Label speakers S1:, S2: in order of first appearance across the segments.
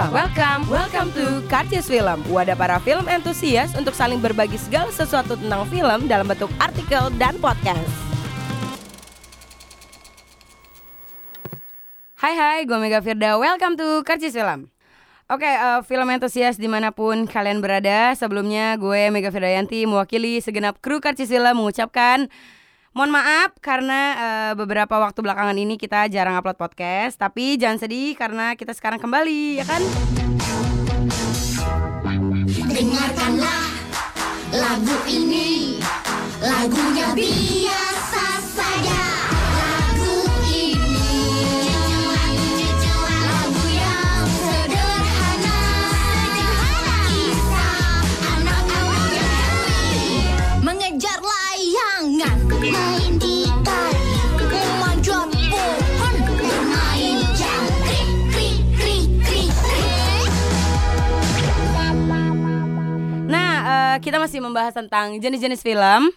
S1: Welcome, welcome, welcome to Karcis Film. Wadah para film entusias untuk saling berbagi segala sesuatu tentang film dalam bentuk artikel dan podcast. Hai hai, gue Mega Firda, welcome to Karcis Film. Oke, uh, film entusias di mana pun kalian berada Sebelumnya gue Mega Firdayanti mewakili segenap kru Karcis Film mengucapkan Mohon maaf karena uh, beberapa waktu belakangan ini kita jarang upload podcast, tapi jangan sedih karena kita sekarang kembali, ya kan?
S2: Dengarkanlah lagu ini, lagunya biasa
S1: Kita masih membahas tentang jenis-jenis film.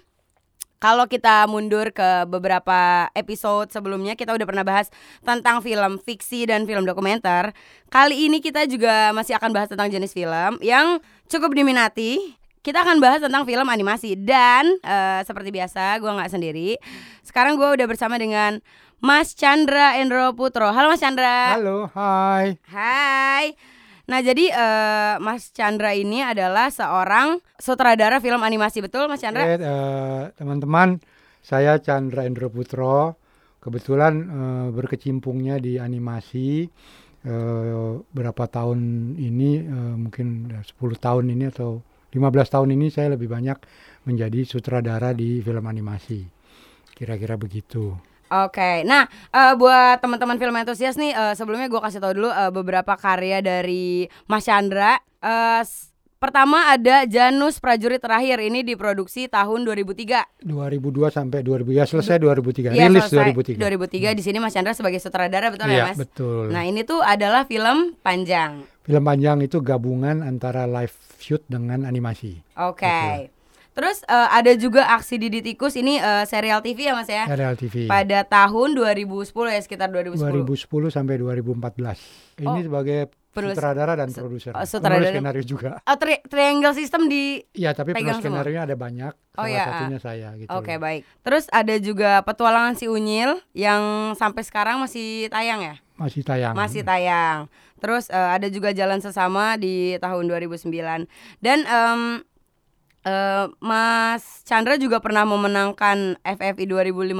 S1: Kalau kita mundur ke beberapa episode sebelumnya, kita udah pernah bahas tentang film fiksi dan film dokumenter. Kali ini kita juga masih akan bahas tentang jenis film yang cukup diminati. Kita akan bahas tentang film animasi dan eh, seperti biasa, gue nggak sendiri. Sekarang gue udah bersama dengan Mas Chandra Endro Putro. Halo Mas Chandra.
S3: Halo, hai.
S1: Hai. Nah, jadi eh, Mas Chandra ini adalah seorang sutradara film animasi, betul Mas Chandra?
S3: Eh, teman-teman, saya Chandra Endro Putro. Kebetulan eh, berkecimpungnya di animasi eh, berapa tahun ini, eh, mungkin 10 tahun ini atau 15 tahun ini saya lebih banyak menjadi sutradara di film animasi. Kira-kira begitu.
S1: Oke, nah eh, buat teman-teman film entusias nih, eh, sebelumnya gue kasih tahu dulu eh, beberapa karya dari Mas Chandra. S- pertama ada Janus Prajurit Terakhir, ini diproduksi tahun 2003.
S3: 2002 sampai 2000 ya selesai 2003.
S1: Iya,
S3: Rilis
S1: selesai
S3: 2003.
S1: 2003 di sini Mas Chandra sebagai sutradara, betul ya
S3: Iya,
S1: Mas?
S3: betul.
S1: Nah ini tuh adalah film panjang.
S3: Film panjang itu gabungan antara live shoot dengan animasi.
S1: Oke. Terus eh, ada juga aksi Didi Tikus ini eh, serial TV ya Mas ya?
S3: Serial TV.
S1: Pada tahun 2010 ya sekitar 2010.
S3: 2010 sampai 2014. Ini
S1: Oh,
S3: sebagai sutradara dan produser.
S1: oh, sutradara.
S3: skenario juga.
S1: Oh, tri- triangle system di
S3: Iya, tapi penulis skenario ada banyak.
S1: Oh,
S3: Salah
S1: iya,
S3: satunya saya gitu.
S1: Oke,
S3: loh.
S1: baik. Terus ada juga Petualangan si Unyil yang sampai sekarang masih tayang ya?
S3: Masih tayang.
S1: Masih tayang. Terus eh, ada juga Jalan Sesama di tahun 2009. Dan em, eh, Mas Chandra juga pernah memenangkan FFI 2015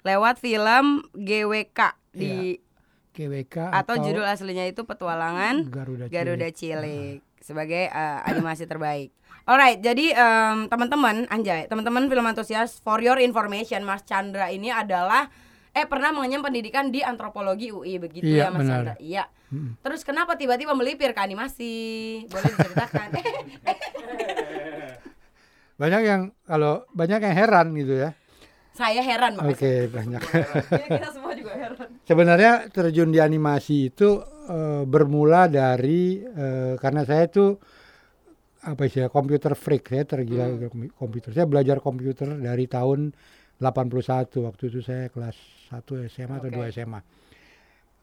S1: lewat film GWK di
S3: GWK
S1: atau, judul aslinya itu Petualangan
S3: Garuda Cilik.
S1: Garuda Cilik sebagai eh, animasi terbaik. Alright, jadi em, teman-teman, anjay, teman-teman film antusias, for your information, Mas Chandra ini adalah eh pernah mengenyam pendidikan di antropologi UI begitu
S3: Iya,
S1: ya Mas
S3: benar.
S1: Chandra. Iya. Terus kenapa tiba-tiba melipir ke animasi? Boleh diceritakan?
S3: Banyak yang kalau banyak yang heran gitu ya.
S1: Saya heran
S3: Oke,
S1: makanya.
S3: banyak.
S1: Ya, kita semua juga heran.
S3: Sebenarnya terjun di animasi itu eh, bermula dari eh, karena saya tuh apa sih komputer freak saya tergila
S1: Hmm.
S3: komputer. Saya belajar komputer dari tahun 81 waktu itu saya kelas 1 SMA atau
S1: Oke.
S3: 2 SMA.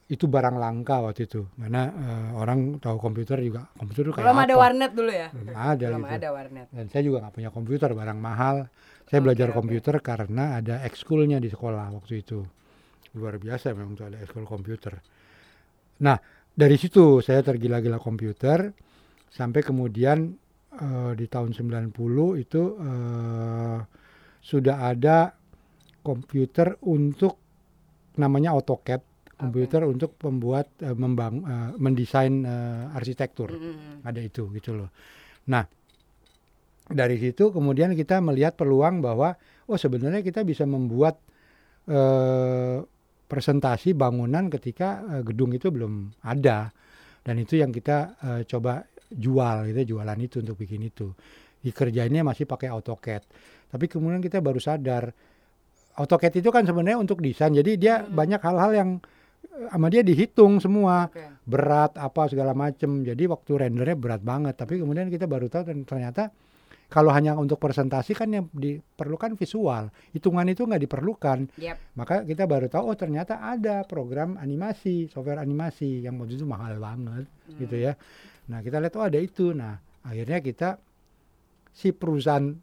S3: Itu barang langka waktu itu karena eh, orang tahu komputer juga komputer itu kayak
S1: Belum ada
S3: apa.
S1: warnet dulu ya?
S3: Belum ada
S1: Belum
S3: gitu.
S1: ada warnet.
S3: Dan saya juga nggak punya komputer, barang mahal. Saya belajar
S1: oke.
S3: komputer karena ada ekskulnya di sekolah waktu itu. Luar biasa memang tuh ada ekskul komputer. Nah, dari situ saya tergila-gila komputer sampai kemudian eh, di tahun 90 itu eh, sudah ada komputer untuk namanya AutoCAD, komputer untuk pembuat eh, membang eh, mendesain eh, arsitektur.
S1: Mm-mm.
S3: ada itu gitu loh. Nah dari situ kemudian kita melihat peluang bahwa oh sebenarnya kita bisa membuat eh, presentasi bangunan ketika eh, gedung itu belum ada. Dan itu yang kita eh, coba jual gitu jualan itu untuk bikin itu. Dikerjainnya masih pakai AutoCAD. Tapi kemudian kita baru sadar AutoCAD itu kan sebenarnya untuk desain. Jadi dia banyak hal-hal yang sama dia dihitung semua
S1: Oke.
S3: berat apa segala macem jadi waktu rendernya berat banget tapi kemudian kita baru tahu dan ternyata kalau hanya untuk presentasi kan yang diperlukan visual, hitungan itu nggak diperlukan.
S1: Yap.
S3: Maka kita baru tahu oh ternyata ada program animasi, software animasi yang waktu itu mahal banget gitu ya. Nah, kita lihat oh ada itu. Nah, akhirnya kita si perusahaan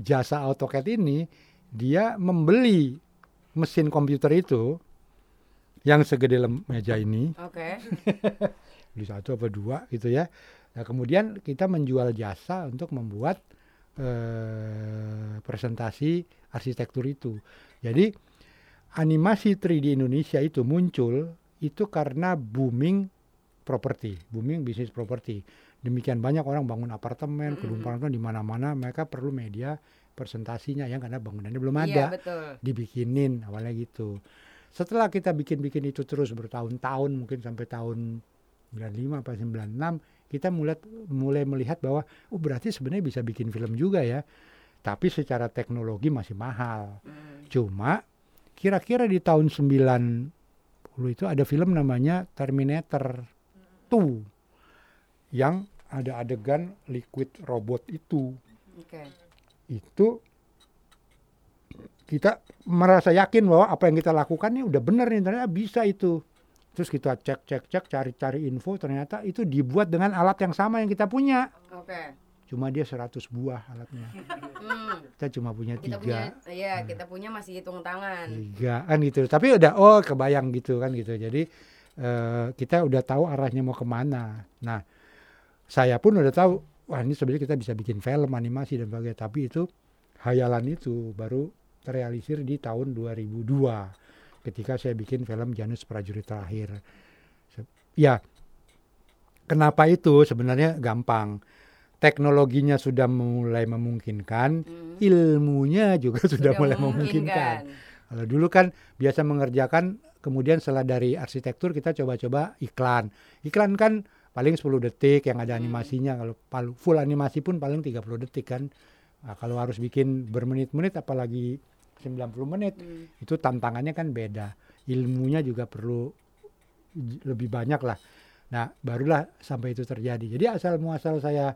S3: jasa AutoCAD ini dia membeli mesin komputer itu yang segede lem- meja ini,
S1: Oke.
S3: beli satu apa dua gitu ya. Nah, kemudian kita menjual jasa untuk membuat eh, presentasi arsitektur itu. Jadi animasi 3D Indonesia itu muncul itu karena booming properti, booming bisnis properti. Demikian banyak orang bangun apartemen, gedung apartemen di mana-mana, mereka perlu media presentasinya yang karena bangunannya belum ada
S1: Iya betul.
S3: dibikinin awalnya gitu. Setelah kita bikin-bikin itu terus bertahun-tahun mungkin sampai tahun 95 apa 96 kita mulai mulai melihat bahwa oh berarti sebenarnya bisa bikin film juga ya. Tapi secara teknologi masih mahal.
S1: Hmm.
S3: Cuma kira-kira di tahun 90 itu ada film namanya Terminator 2 yang ada adegan liquid robot itu
S1: Oke.
S3: itu kita merasa yakin bahwa apa yang kita lakukan ini udah benar nih ternyata bisa itu. Terus kita cek cek cek cari cari info ternyata itu dibuat dengan alat yang sama yang kita punya.
S1: Oke.
S3: cuma dia 100 buah alatnya.
S1: Hmm.
S3: kita cuma punya
S1: Kita punya,
S3: tiga
S1: iya kita punya masih hitung tangan.
S3: tiga kan gitu. Tapi udah oh kebayang gitu kan gitu. Jadi eh, kita udah tahu arahnya mau ke mana. Nah saya pun udah tahu wah ini sebenarnya kita bisa bikin film animasi dan sebagainya. Tapi itu hayalan itu baru terrealisir di tahun 2002 ketika saya bikin film Janus Prajurit Terakhir ya kenapa itu sebenarnya gampang teknologinya sudah mulai memungkinkan
S1: Hmm.
S3: ilmunya juga sudah, mulai memungkinkan. Kalau dulu kan biasa mengerjakan kemudian setelah dari arsitektur kita coba-coba iklan. Iklan kan paling 10 detik yang ada
S1: Hmm.
S3: animasinya. Kalau pal- full animasi pun paling 30 detik kan. Nah, kalau harus bikin bermenit-menit apalagi 90 menit
S1: Hmm.
S3: itu tantangannya kan beda. Ilmunya juga perlu lebih banyak lah. Nah, barulah sampai itu terjadi. Jadi asal muasal saya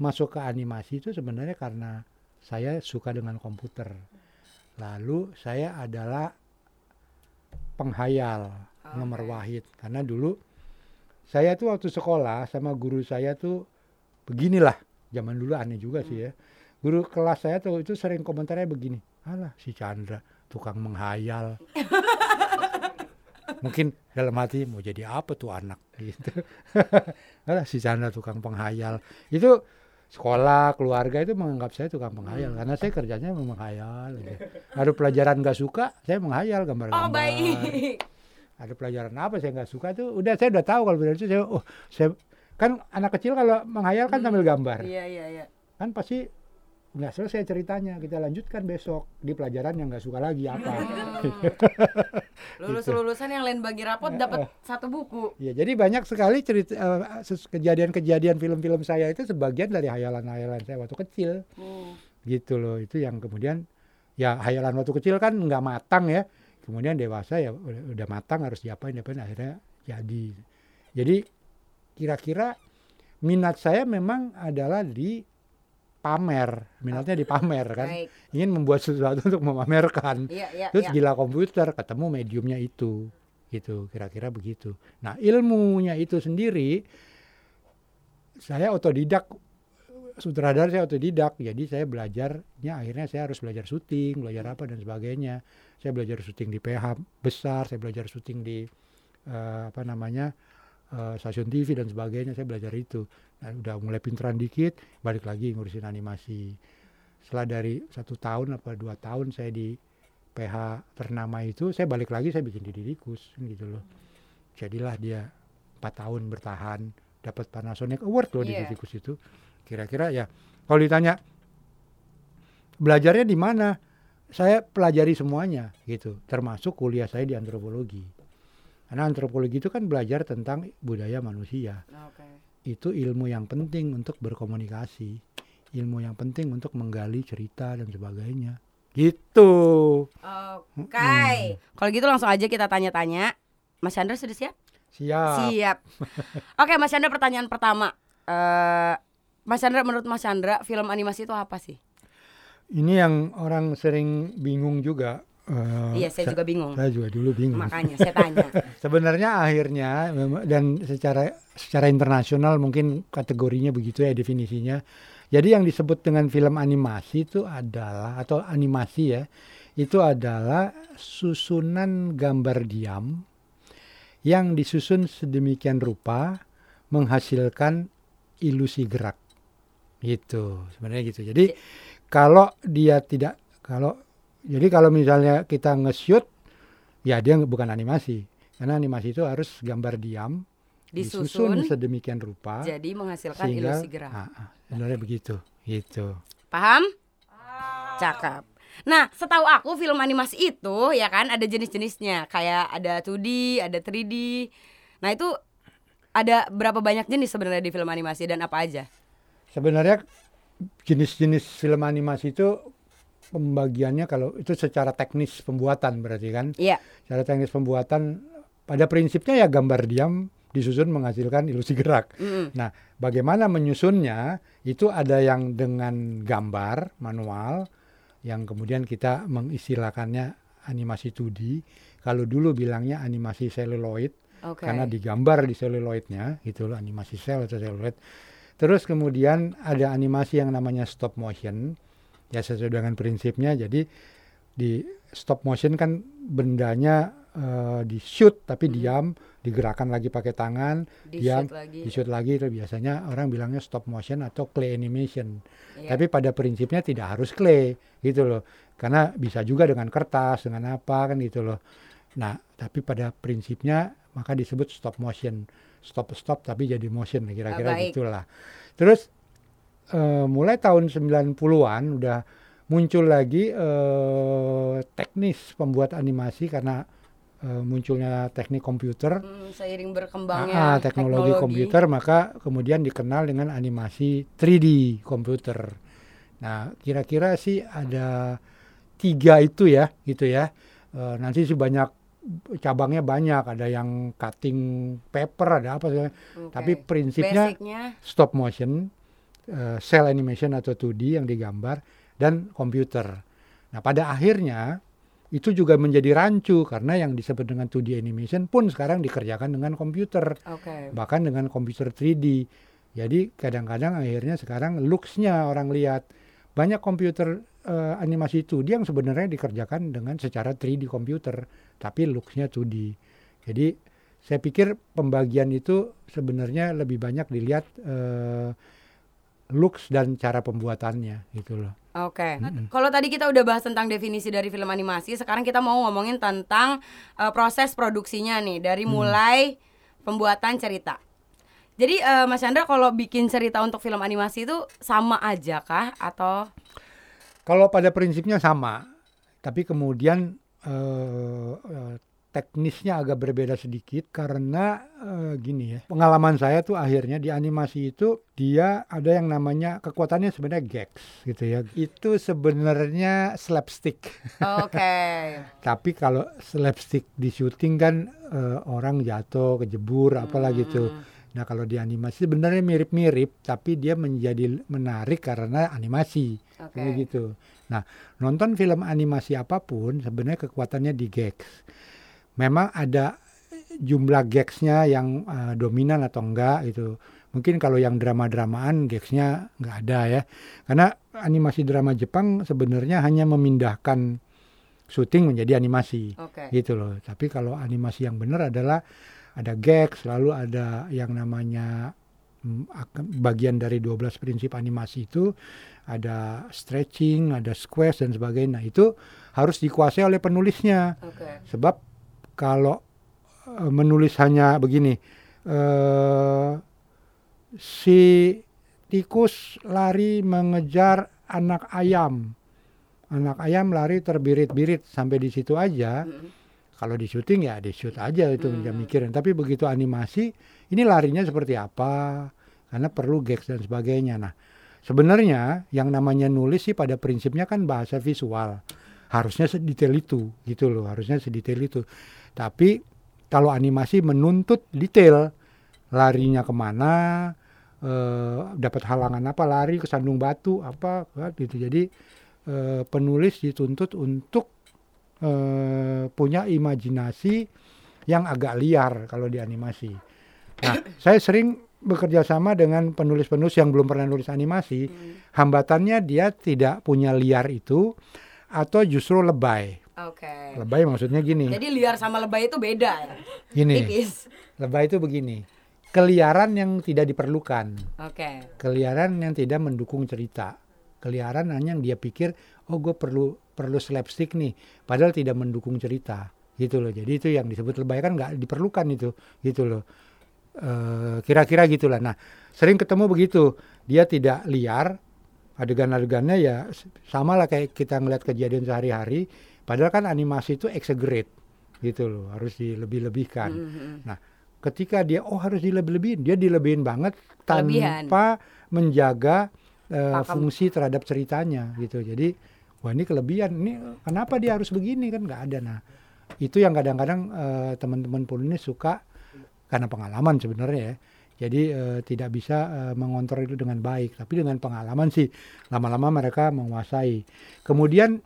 S3: masuk ke animasi itu sebenarnya karena saya suka dengan komputer. Lalu saya adalah penghayal nomor
S1: Oke.
S3: wahid karena dulu saya tuh waktu sekolah sama guru saya tuh beginilah zaman dulu aneh juga sih ya guru kelas saya tuh itu sering komentarnya begini alah si Chandra tukang menghayal. Mungkin dalam hati mau jadi apa tuh anak? Gitu. Alah si Chandra tukang penghayal. Itu sekolah keluarga itu menganggap saya tukang penghayal. Karena saya kerjanya menghayal aja. ada pelajaran nggak suka saya menghayal gambar-gambar.
S1: Oh baik.
S3: ada pelajaran apa saya nggak suka tuh udah saya udah tahu kalau dari itu saya oh saya kan anak kecil kalau menghayal kan sambil gambar.
S1: Iya iya iya.
S3: kan pasti nggak selesai ceritanya kita lanjutkan besok di pelajaran yang nggak suka lagi apa?
S1: Lulus lulusan yang lain bagi rapot dapat satu buku.
S3: ya jadi banyak sekali cerita eh, kejadian-kejadian film-film saya itu sebagian dari hayalan-hayalan saya waktu kecil.
S1: Hmm.
S3: gitu loh itu yang kemudian ya hayalan waktu kecil kan nggak matang ya. Kemudian dewasa ya udah, udah matang harus diapain diapain akhirnya jadi. Jadi kira-kira minat saya memang adalah di pamer. Minatnya di pamer kan?
S1: Baik.
S3: ingin membuat sesuatu untuk memamerkan.
S1: Iya iya
S3: terus
S1: iya.
S3: gila komputer ketemu mediumnya itu. Gitu kira-kira begitu. Nah ilmunya itu sendiri saya otodidak sutradara saya otodidak. Jadi saya belajarnya akhirnya saya harus belajar syuting belajar apa dan sebagainya. Saya belajar syuting di PH besar saya belajar syuting di eh, apa namanya eh, stasiun TV dan sebagainya. Saya belajar itu udah mulai pinteran dikit balik lagi ngurusin animasi. Setelah dari satu tahun apa dua tahun saya di PH ternama itu saya balik lagi saya bikin di Didikus gitu loh. Jadilah dia empat tahun bertahan dapat Panasonic Award loh di
S1: Iya.
S3: Didikus itu. Kira-kira ya kalau ditanya belajarnya di mana? Saya pelajari semuanya gitu. Termasuk kuliah saya di antropologi. Karena antropologi itu kan belajar tentang budaya manusia.
S1: Oke.
S3: Itu ilmu yang penting untuk berkomunikasi ilmu yang penting untuk menggali cerita dan sebagainya gitu
S1: Oke. Kalau gitu langsung aja kita tanya-tanya. Mas Chandra sudah siap?
S3: siap
S1: Siap. Oke, Mas Chandra pertanyaan pertama. Eh Mas Chandra menurut Mas Chandra film animasi itu apa sih?
S3: Ini yang orang sering bingung juga. Eh,
S1: iya, saya
S3: sa-
S1: juga bingung.
S3: Saya juga dulu bingung.
S1: Makanya saya tanya.
S3: Sebenarnya akhirnya dan secara secara internasional mungkin kategorinya begitu ya definisinya. Jadi yang disebut dengan film animasi itu adalah atau animasi ya, itu adalah susunan gambar diam yang disusun sedemikian rupa menghasilkan ilusi gerak. Gitu, sebenarnya gitu. Jadi kalau dia tidak kalau jadi kalau misalnya kita nge-shoot ya dia bukan animasi. Karena animasi itu harus gambar diam disusun
S1: Disusun
S3: sedemikian rupa
S1: jadi menghasilkan
S3: sehingga
S1: ilusi gerak.
S3: Ah, ah, sebenarnya begitu gitu
S1: Paham? Cakep. Nah, setahu aku film animasi itu ya kan ada jenis-jenisnya, kayak ada 2D, ada 3D. Nah, itu ada berapa banyak jenis sebenarnya di film animasi dan apa aja?
S3: sebenarnya jenis-jenis film animasi itu pembagiannya kalau itu secara teknis pembuatan berarti kan
S1: Iya.
S3: secara teknis pembuatan pada prinsipnya ya gambar diam disusun menghasilkan ilusi gerak
S1: Mm-mm.
S3: Nah, bagaimana menyusunnya itu ada yang dengan gambar manual yang kemudian kita mengistilahkannya animasi 2D. Kalau dulu bilangnya animasi seluloid
S1: Oke.
S3: karena digambar di seluloidnya gitu loh animasi sel atau seluloid. Terus kemudian ada animasi yang namanya stop motion ya sesuai dengan prinsipnya. Jadi di stop motion kan bendanya eh, di shoot tapi diam, digerakkan lagi pakai tangan,
S1: Di
S3: diam,
S1: shoot lagi.
S3: di shoot lagi itu biasanya orang bilangnya stop motion atau clay animation.
S1: Iya.
S3: Tapi pada prinsipnya tidak harus clay gitu loh. Karena bisa juga dengan kertas, dengan apa kan gitu loh. Nah, tapi pada prinsipnya maka disebut stop motion. Stop stop tapi jadi motion kira-kira
S1: Ah,
S3: gitulah. Terus eh, mulai tahun 90-an udah muncul lagi eh, teknis pembuat animasi karena eh, munculnya teknik komputer.
S1: Mm, seiring berkembangnya
S3: Ah, ah, teknologi, komputer maka kemudian dikenal dengan animasi 3D komputer. Nah, kira-kira sih ada tiga itu ya, gitu ya. Eh, nanti sih banyak cabangnya banyak, ada yang cutting paper, ada apa segala.
S1: Oke.
S3: Tapi prinsipnya
S1: Basicnya
S3: stop motion, eh, cell animation atau 2D yang digambar dan komputer. Nah, pada akhirnya itu juga menjadi rancu karena yang disebut dengan 2D animation pun sekarang dikerjakan dengan komputer,
S1: oke.
S3: bahkan dengan komputer 3D. Jadi kadang-kadang akhirnya sekarang looks-nya orang lihat banyak komputer eh, animasi 2D yang sebenarnya dikerjakan dengan secara 3D komputer, tapi looks-nya 2D. Jadi saya pikir pembagian itu sebenarnya lebih banyak dilihat eh, looks dan cara pembuatannya gitu loh.
S1: Oke. Kalau tadi kita udah bahas tentang definisi dari film animasi, sekarang kita mau ngomongin tentang eh, proses produksinya nih dari mulai pembuatan cerita. Jadi eh, Mas Chandra kalau bikin cerita untuk film animasi itu sama aja kah atau
S3: Kalau pada prinsipnya sama, tapi kemudian eh, eh, teknisnya agak berbeda sedikit karena eh, gini ya. Pengalaman saya tuh akhirnya di animasi itu dia ada yang namanya kekuatannya sebenarnya gags gitu ya. Itu sebenarnya slapstick.
S1: Oke.
S3: Tapi kalau slapstick di syuting kan eh, orang jatuh, kejebur, apalah gitu. Nah kalau di animasi sebenarnya mirip-mirip, tapi dia menjadi menarik karena animasi,
S1: Oke.
S3: kayak gitu. Nah nonton film animasi apa pun sebenarnya kekuatannya di gags. Memang ada jumlah gagsnya yang eh, dominan atau enggak gitu. Mungkin kalau yang drama-dramaan gagsnya nggak ada ya. Karena animasi drama Jepang sebenarnya hanya memindahkan syuting menjadi animasi
S1: Oke.
S3: gitu loh. Tapi kalau animasi yang benar adalah ada gag, selalu ada yang namanya mm, bagian dari 12 prinsip animasi itu ada stretching, ada squash dan sebagainya. Nah, itu harus dikuasai oleh penulisnya.
S1: Oke.
S3: Sebab kalau eh, menulis hanya begini, eh, si tikus lari mengejar anak ayam, anak ayam lari terbirit-birit sampai di situ aja.
S1: Mm-mm.
S3: Kalau di syuting ya di shoot aja itu
S1: Hmm.
S3: mikirin. Tapi begitu animasi, ini larinya seperti apa? Karena perlu gags dan sebagainya. Nah, sebenarnya yang namanya nulis sih pada prinsipnya kan bahasa visual. Harusnya sedetail itu, gitu loh. Harusnya sedetail itu. Tapi kalau animasi menuntut detail, larinya ke mana, eh, dapat halangan apa lari ke sandung batu apa kan, gitu. Jadi eh, penulis dituntut untuk eh, punya imajinasi yang agak liar kalau di animasi. Nah saya sering bekerja sama dengan penulis-penulis yang belum pernah nulis animasi. Hambatannya dia tidak punya liar itu atau justru lebay
S1: Oke.
S3: lebay maksudnya gini.
S1: Jadi liar sama lebay itu beda ya.
S3: gini.
S1: Tipis.
S3: lebay itu begini. Keliaran yang tidak diperlukan.
S1: Oke.
S3: keliaran yang tidak mendukung cerita. Keliaran hanya yang dia pikir oh gue perlu perlu slapstick nih. Padahal tidak mendukung cerita. Gitu loh. Jadi itu yang disebut lebay kan nggak diperlukan itu. Gitu loh. Eh, kira-kira gitulah. Nah sering ketemu begitu. Dia tidak liar. Adegan-adegannya ya sama lah kayak kita ngeliat kejadian sehari-hari padahal kan animasi itu exaggerate gitu loh harus dilebih-lebihkan
S1: Mhm.
S3: Nah, ketika dia oh harus dilebih-lebihin, dia dilebihin banget
S1: Kelebihan.
S3: tanpa menjaga
S1: Pakem.
S3: fungsi terhadap ceritanya gitu. Jadi wah ini kelebihan. Ini kenapa dia harus begini kan nggak ada. Nah, itu yang kadang-kadang eh, teman-teman penulis suka karena pengalaman sebenarnya ya. Jadi eh, tidak bisa eh, mengontrol itu dengan baik, tapi dengan pengalaman sih lama-lama mereka menguasai. Kemudian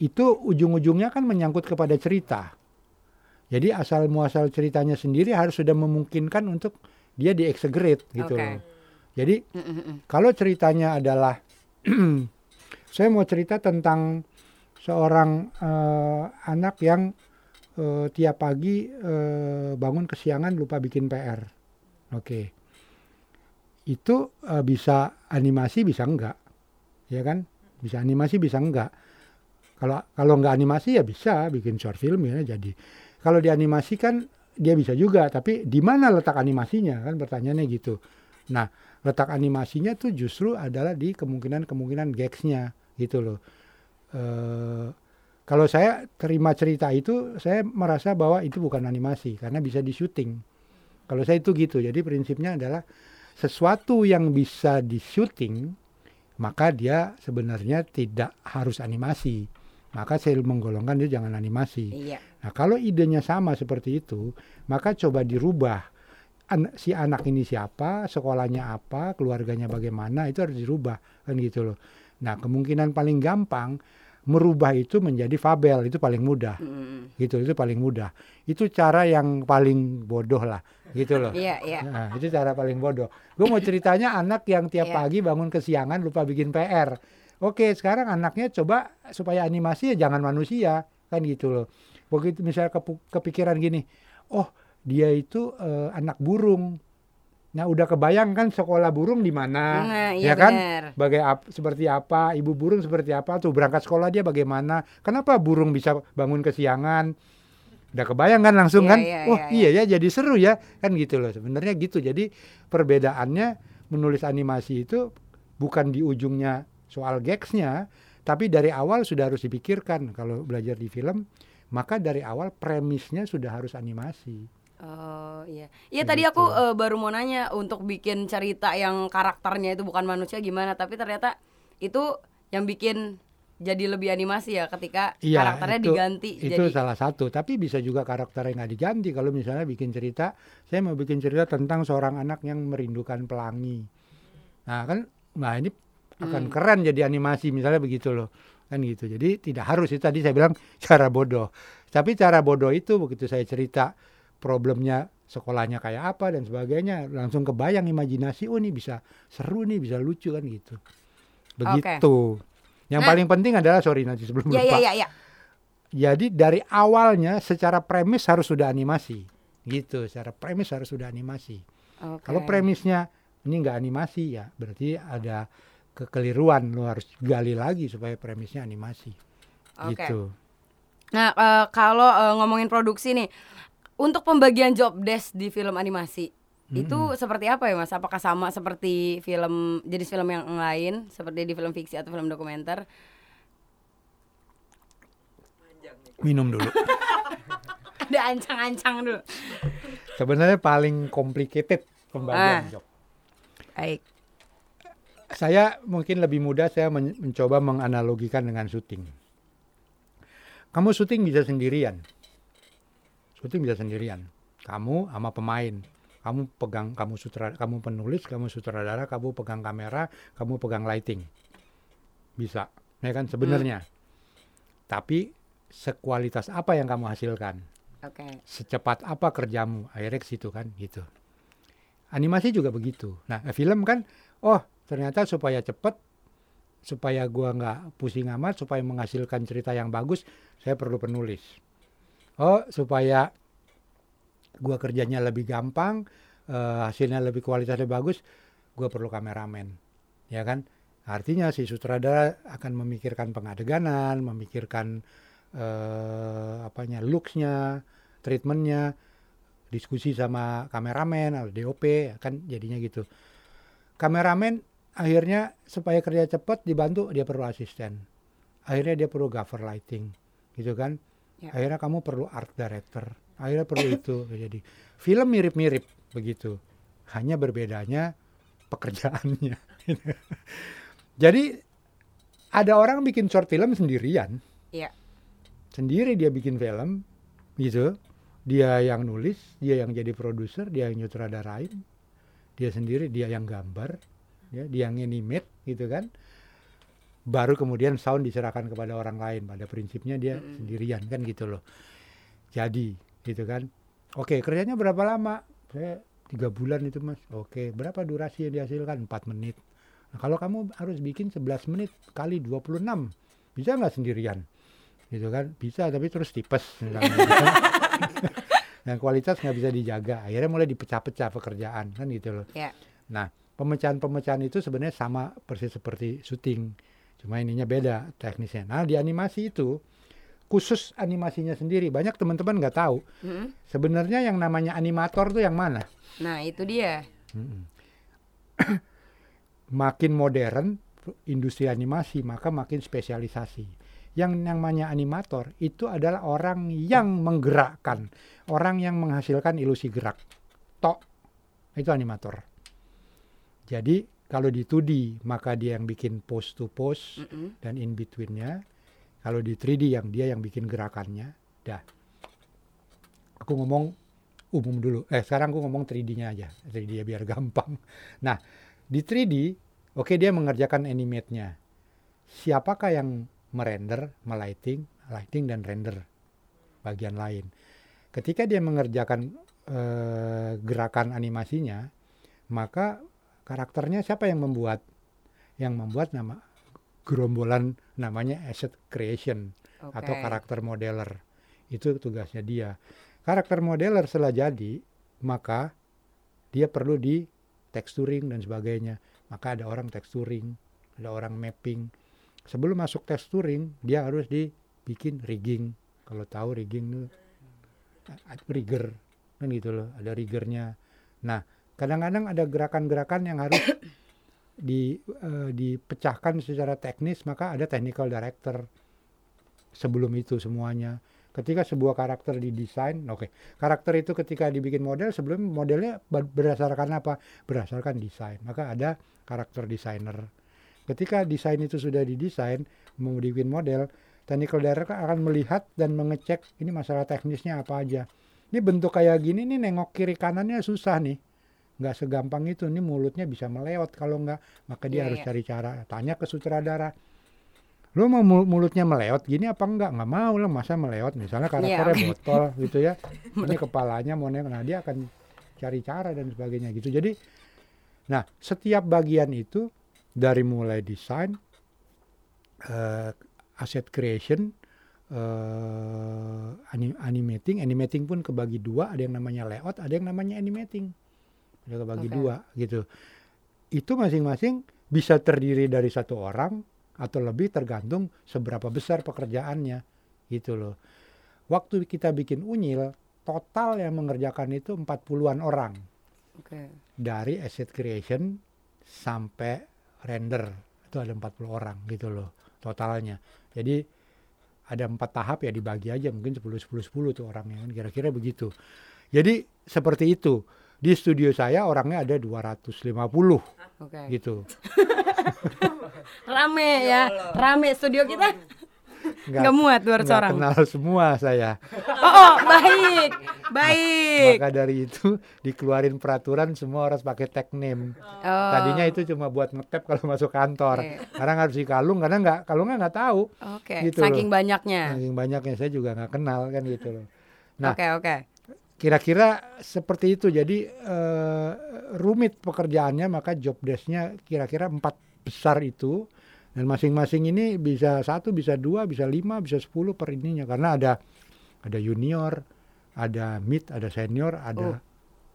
S3: itu ujung-ujungnya kan menyangkut kepada cerita. Jadi asal muasal ceritanya sendiri harus sudah memungkinkan untuk dia diexaggerate gitu loh. Jadi kalau ceritanya adalah saya mau cerita tentang seorang eh, anak yang eh, tiap pagi eh, bangun kesiangan lupa bikin PR. Oke. Itu eh, bisa animasi bisa enggak? Ya kan? Bisa animasi bisa enggak? Kalau kalau nggak animasi ya bisa bikin short film ya jadi. Kalau dianimasikan dia bisa juga, tapi di mana letak animasinya kan pertanyaannya gitu. Nah, letak animasinya tuh justru adalah di kemungkinan-kemungkinan gagsnya gitu loh. Eh, kalau saya terima cerita itu, saya merasa bahwa itu bukan animasi karena bisa di syuting. Kalau saya itu gitu, jadi prinsipnya adalah sesuatu yang bisa di syuting, maka dia sebenarnya tidak harus animasi. Maka saya menggolongkan dia jangan animasi.
S1: Iya.
S3: Nah, kalau idenya sama seperti itu, maka coba dirubah. An- si anak ini siapa, sekolahnya apa, keluarganya bagaimana, itu harus dirubah kan gitu loh. Nah, kemungkinan paling gampang merubah itu menjadi fabel itu paling mudah.
S1: Mhm.
S3: Gitu, itu paling mudah. Itu cara yang paling bodoh lah, gitu loh.
S1: Iya, iya.
S3: Nah, itu cara paling bodoh. Gue mau ceritanya anak yang tiap
S1: Iya.
S3: pagi bangun kesiangan lupa bikin PR. Oke, sekarang anaknya coba supaya animasi ya jangan manusia, kan gitu loh. Begitu misalnya kepikiran gini, oh dia itu eh, anak burung. Nah, udah kebayang kan sekolah burung di mana,
S1: Nah,
S3: ya
S1: iya
S3: kan?
S1: benar.
S3: Bagai ap- seperti apa, ibu burung seperti apa, tuh berangkat sekolah dia bagaimana? Kenapa burung bisa bangun kesiangan? Udah kebayang kan langsung
S1: Iya,
S3: kan?
S1: iya,
S3: oh
S1: iya,
S3: iya ya, jadi seru ya, kan gitu loh. Sebenarnya gitu. Jadi perbedaannya menulis animasi itu bukan di ujungnya soal gagsnya, tapi dari awal sudah harus dipikirkan. Kalau belajar di film, maka dari awal premisnya sudah harus animasi.
S1: Oh iya. Iya tadi
S3: gitu.
S1: aku eh, baru mau nanya untuk bikin cerita yang karakternya itu bukan manusia gimana, tapi ternyata itu yang bikin jadi lebih animasi ya ketika
S3: Iya,
S1: karakternya
S3: itu-
S1: diganti
S3: Itu
S1: jadi
S3: salah satu, tapi bisa juga karakternya nggak diganti. Kalau misalnya bikin cerita, saya mau bikin cerita tentang seorang anak yang merindukan pelangi. Nah kan, nah ini akan
S1: Hmm.
S3: keren jadi animasi misalnya begitu loh, kan gitu. Jadi tidak harus itu tadi saya bilang cara bodoh. Tapi cara bodoh itu begitu saya cerita problemnya sekolahnya kayak apa dan sebagainya, langsung kebayang imajinasi, oh ini bisa seru nih, bisa lucu kan gitu. Begitu. Yang
S1: Nah.
S3: paling penting adalah sorry nanti sebelum
S1: Iya
S3: lupa.
S1: iya iya iya.
S3: Jadi dari awalnya secara premis harus sudah animasi. Gitu, secara premis harus sudah animasi.
S1: Oke.
S3: Kalau premisnya ini enggak animasi ya, berarti ada kekeliruan lo harus gali lagi supaya premisnya animasi.
S1: Oke.
S3: Gitu.
S1: Nah, eh, kalau eh, ngomongin produksi nih, untuk pembagian job desk di film animasi itu seperti apa ya Mas? Apakah sama seperti film jenis film yang lain, seperti di film fiksi atau film dokumenter?
S3: Minum dulu.
S1: Ada ancang-ancang dulu.
S3: Sebenarnya paling complicated pembagian
S1: Ah.
S3: job.
S1: Baik.
S3: Saya mungkin lebih mudah saya men- mencoba menganalogikan dengan syuting. Kamu syuting bisa sendirian. Syuting bisa sendirian. Kamu sama pemain. Kamu pegang, kamu sutradara, kamu penulis, kamu sutradara, kamu pegang kamera, kamu pegang lighting. Bisa, ya kan sebenarnya. Tapi sekualitas apa yang kamu hasilkan?
S1: Oke.
S3: Secepat apa kerjamu? Akhirnya ke situ kan, gitu. Animasi juga begitu. Nah, film kan, oh ternyata supaya cepet, supaya gua nggak pusing amat, supaya menghasilkan cerita yang bagus, saya perlu penulis. Oh, supaya gua kerjanya lebih gampang, eh, hasilnya lebih kualitasnya bagus, gua perlu kameramen, ya kan? Artinya si sutradara akan memikirkan pengadeganan, memikirkan eh, apanya looksnya, treatmentnya, diskusi sama kameramen atau DOP, ya kan jadinya gitu. Kameramen akhirnya supaya kerja cepat dibantu dia perlu asisten. Akhirnya dia perlu cover lighting, gitu kan?
S1: Ya.
S3: Akhirnya kamu perlu art director. Akhirnya perlu itu. Jadi film mirip-mirip begitu. Hanya berbedanya pekerjaannya. Jadi ada orang bikin short film sendirian.
S1: Iya.
S3: Sendiri dia bikin film gitu. Dia yang nulis, dia yang jadi produser, dia yang nyutradarain. Dia sendiri dia yang gambar, ya, dia yang animate gitu kan. Baru kemudian sound diserahkan kepada orang lain. Pada prinsipnya dia
S1: Mm-mm.
S3: sendirian kan gitu loh. Jadi gitu kan. Oke, kerjanya berapa lama? Saya tiga bulan itu mas. Oke, berapa durasi yang dihasilkan? 4 menit. Nah, kalau kamu harus bikin 11 menit kali 26, bisa nggak sendirian? Gitu kan? Bisa, tapi terus tipes. misalnya gitu kan. Dan kualitas nggak bisa dijaga. Akhirnya mulai dipecah-pecah pekerjaan kan gitu loh.
S1: Ya.
S3: Nah, pemecahan-pemecahan itu sebenarnya sama persis seperti syuting. Cuma ininya beda teknisnya. Nah, di animasi itu khusus animasinya sendiri. Banyak teman-teman nggak tahu.
S1: Mm-mm.
S3: Sebenarnya yang namanya animator tuh yang mana?
S1: Nah itu dia.
S3: Makin modern industri animasi, maka makin spesialisasi. Yang namanya animator itu adalah orang yang menggerakkan, orang yang menghasilkan ilusi gerak. Tok, itu animator. Jadi kalau di 2D maka dia yang bikin pose to pose
S1: Mm-mm.
S3: dan in betweennya. Kalau di 3D yang dia yang bikin gerakannya. Dah. Aku ngomong umum dulu. Eh sekarang aku ngomong 3D-nya aja. 3D ya biar gampang. Nah, di 3D oke dia mengerjakan animate-nya. Siapakah yang merender, melighting, lighting dan render bagian lain. Ketika dia mengerjakan eh, gerakan animasinya, maka karakternya siapa yang membuat? Yang membuat nama gerombolan namanya asset creation
S1: Oke.
S3: atau karakter modeler. Itu tugasnya dia. Karakter modeler setelah jadi, maka dia perlu di texturing dan sebagainya. Maka ada orang texturing, ada orang mapping. Sebelum masuk texturing, dia harus dibikin rigging. Kalau tahu rigging itu rigger kan gitu loh, ada riggernya. Nah, kadang-kadang ada gerakan-gerakan yang harus di eh, dipecahkan secara teknis, maka ada technical director sebelum itu semuanya. Ketika sebuah karakter didesain, oke, karakter itu ketika dibikin model sebelum modelnya ber- berdasarkan apa? Berdasarkan desain. Maka ada karakter designer. Ketika desain itu sudah didesain, mau dibikin model, technical director akan melihat dan mengecek ini masalah teknisnya apa aja. Ini bentuk kayak gini nih nengok kiri kanannya susah nih. Nggak segampang itu. Ini mulutnya bisa melewat kalau nggak maka dia
S1: Iya,
S3: harus
S1: iya.
S3: cari cara. Tanya ke sutradara. Lu mau mul- mulutnya melewat gini apa enggak? Nggak mau lah masa melewat. Misalnya karakternya
S1: Iya.
S3: botol gitu ya. Ini kepalanya mau nengok. Nah dia akan cari cara dan sebagainya gitu. Jadi nah setiap bagian itu dari mulai desain, eh, asset creation, eh, ani- animating, animating pun kebagi dua, ada yang namanya layout, ada yang namanya animating, ada kebagi
S1: Oke.
S3: dua gitu. Itu masing-masing bisa terdiri dari satu orang atau lebih tergantung seberapa besar pekerjaannya gitu loh. Waktu kita bikin unyil, total yang mengerjakan itu 40-an orang
S1: Oke.
S3: dari asset creation sampai render itu ada 40 orang gitu loh totalnya. Jadi ada empat tahap ya dibagi aja mungkin 10 10 10 tuh orangnya kan kira-kira begitu. Jadi seperti itu. Di studio saya orangnya ada 250
S1: Oke.
S3: gitu.
S1: Rame ya. Rame studio kita. Nggak muat 200
S3: nggak
S1: orang.
S3: kenal semua saya.
S1: Oh, oh, baik. Baik.
S3: Maka dari itu dikeluarin peraturan semua harus pakai tag name.
S1: Oh.
S3: Tadinya itu cuma buat ngetep kalau masuk kantor.
S1: Iya.
S3: Sekarang harus di kalung karena nggak kalungnya nggak tahu.
S1: Oke.
S3: Gitu
S1: Saking
S3: loh.
S1: banyaknya.
S3: Saking banyaknya saya juga nggak kenal kan gitu loh. Nah,
S1: Oke oke.
S3: Kira-kira seperti itu. Jadi eh, rumit pekerjaannya maka job desk-nya kira-kira empat besar itu dan masing-masing ini bisa satu, bisa dua, bisa lima, bisa sepuluh per ininya karena ada ada junior, ada mid, ada senior, ada
S1: Oh.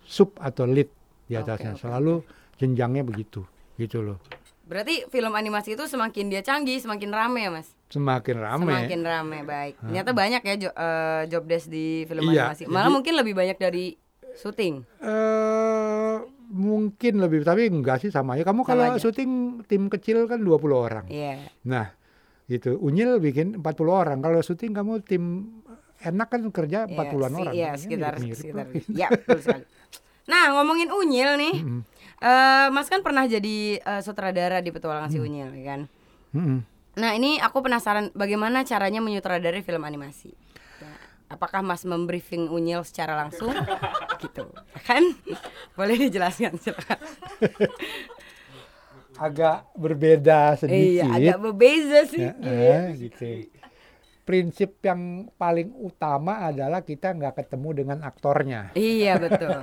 S3: sub atau lead di atasnya.
S1: oke,
S3: Selalu jenjangnya begitu, gitu loh.
S1: Berarti film animasi itu semakin dia canggih, semakin rame ya mas?
S3: Semakin rame.
S1: Semakin rame, baik. Ternyata banyak ya jo- eh, job desk di film
S3: Iya,
S1: animasi. Malah
S3: jadi-
S1: mungkin lebih banyak dari syuting.
S3: eh mungkin lebih tapi enggak sih sama aja. Kamu
S1: Sama
S3: kalau
S1: aja.
S3: syuting tim kecil kan 20 orang.
S1: Iya.
S3: Nah, gitu. Unyil bikin 40 orang. Kalau syuting kamu tim enak kan kerja 40-an
S1: Iya,
S3: orang.
S1: si- Iya,
S3: Ini
S1: sekitar sekitar. Ya, betul sekali. Nah, ngomongin Unyil nih.
S3: Mm-mm.
S1: Eh Mas kan pernah jadi eh, sutradara di Petualangan si Unyil, ya kan?
S3: Mm-mm.
S1: Nah, ini aku penasaran bagaimana caranya menyutradarai film animasi. Ya, apakah Mas membriefing Unyil secara langsung? gitu. Kan? Boleh dijelaskan silakan.
S3: Agak berbeda sedikit.
S1: Iya, agak berbeza sih.
S3: Ya, eh, gitu. Prinsip yang paling utama adalah kita nggak ketemu dengan aktornya.
S1: Iya, betul.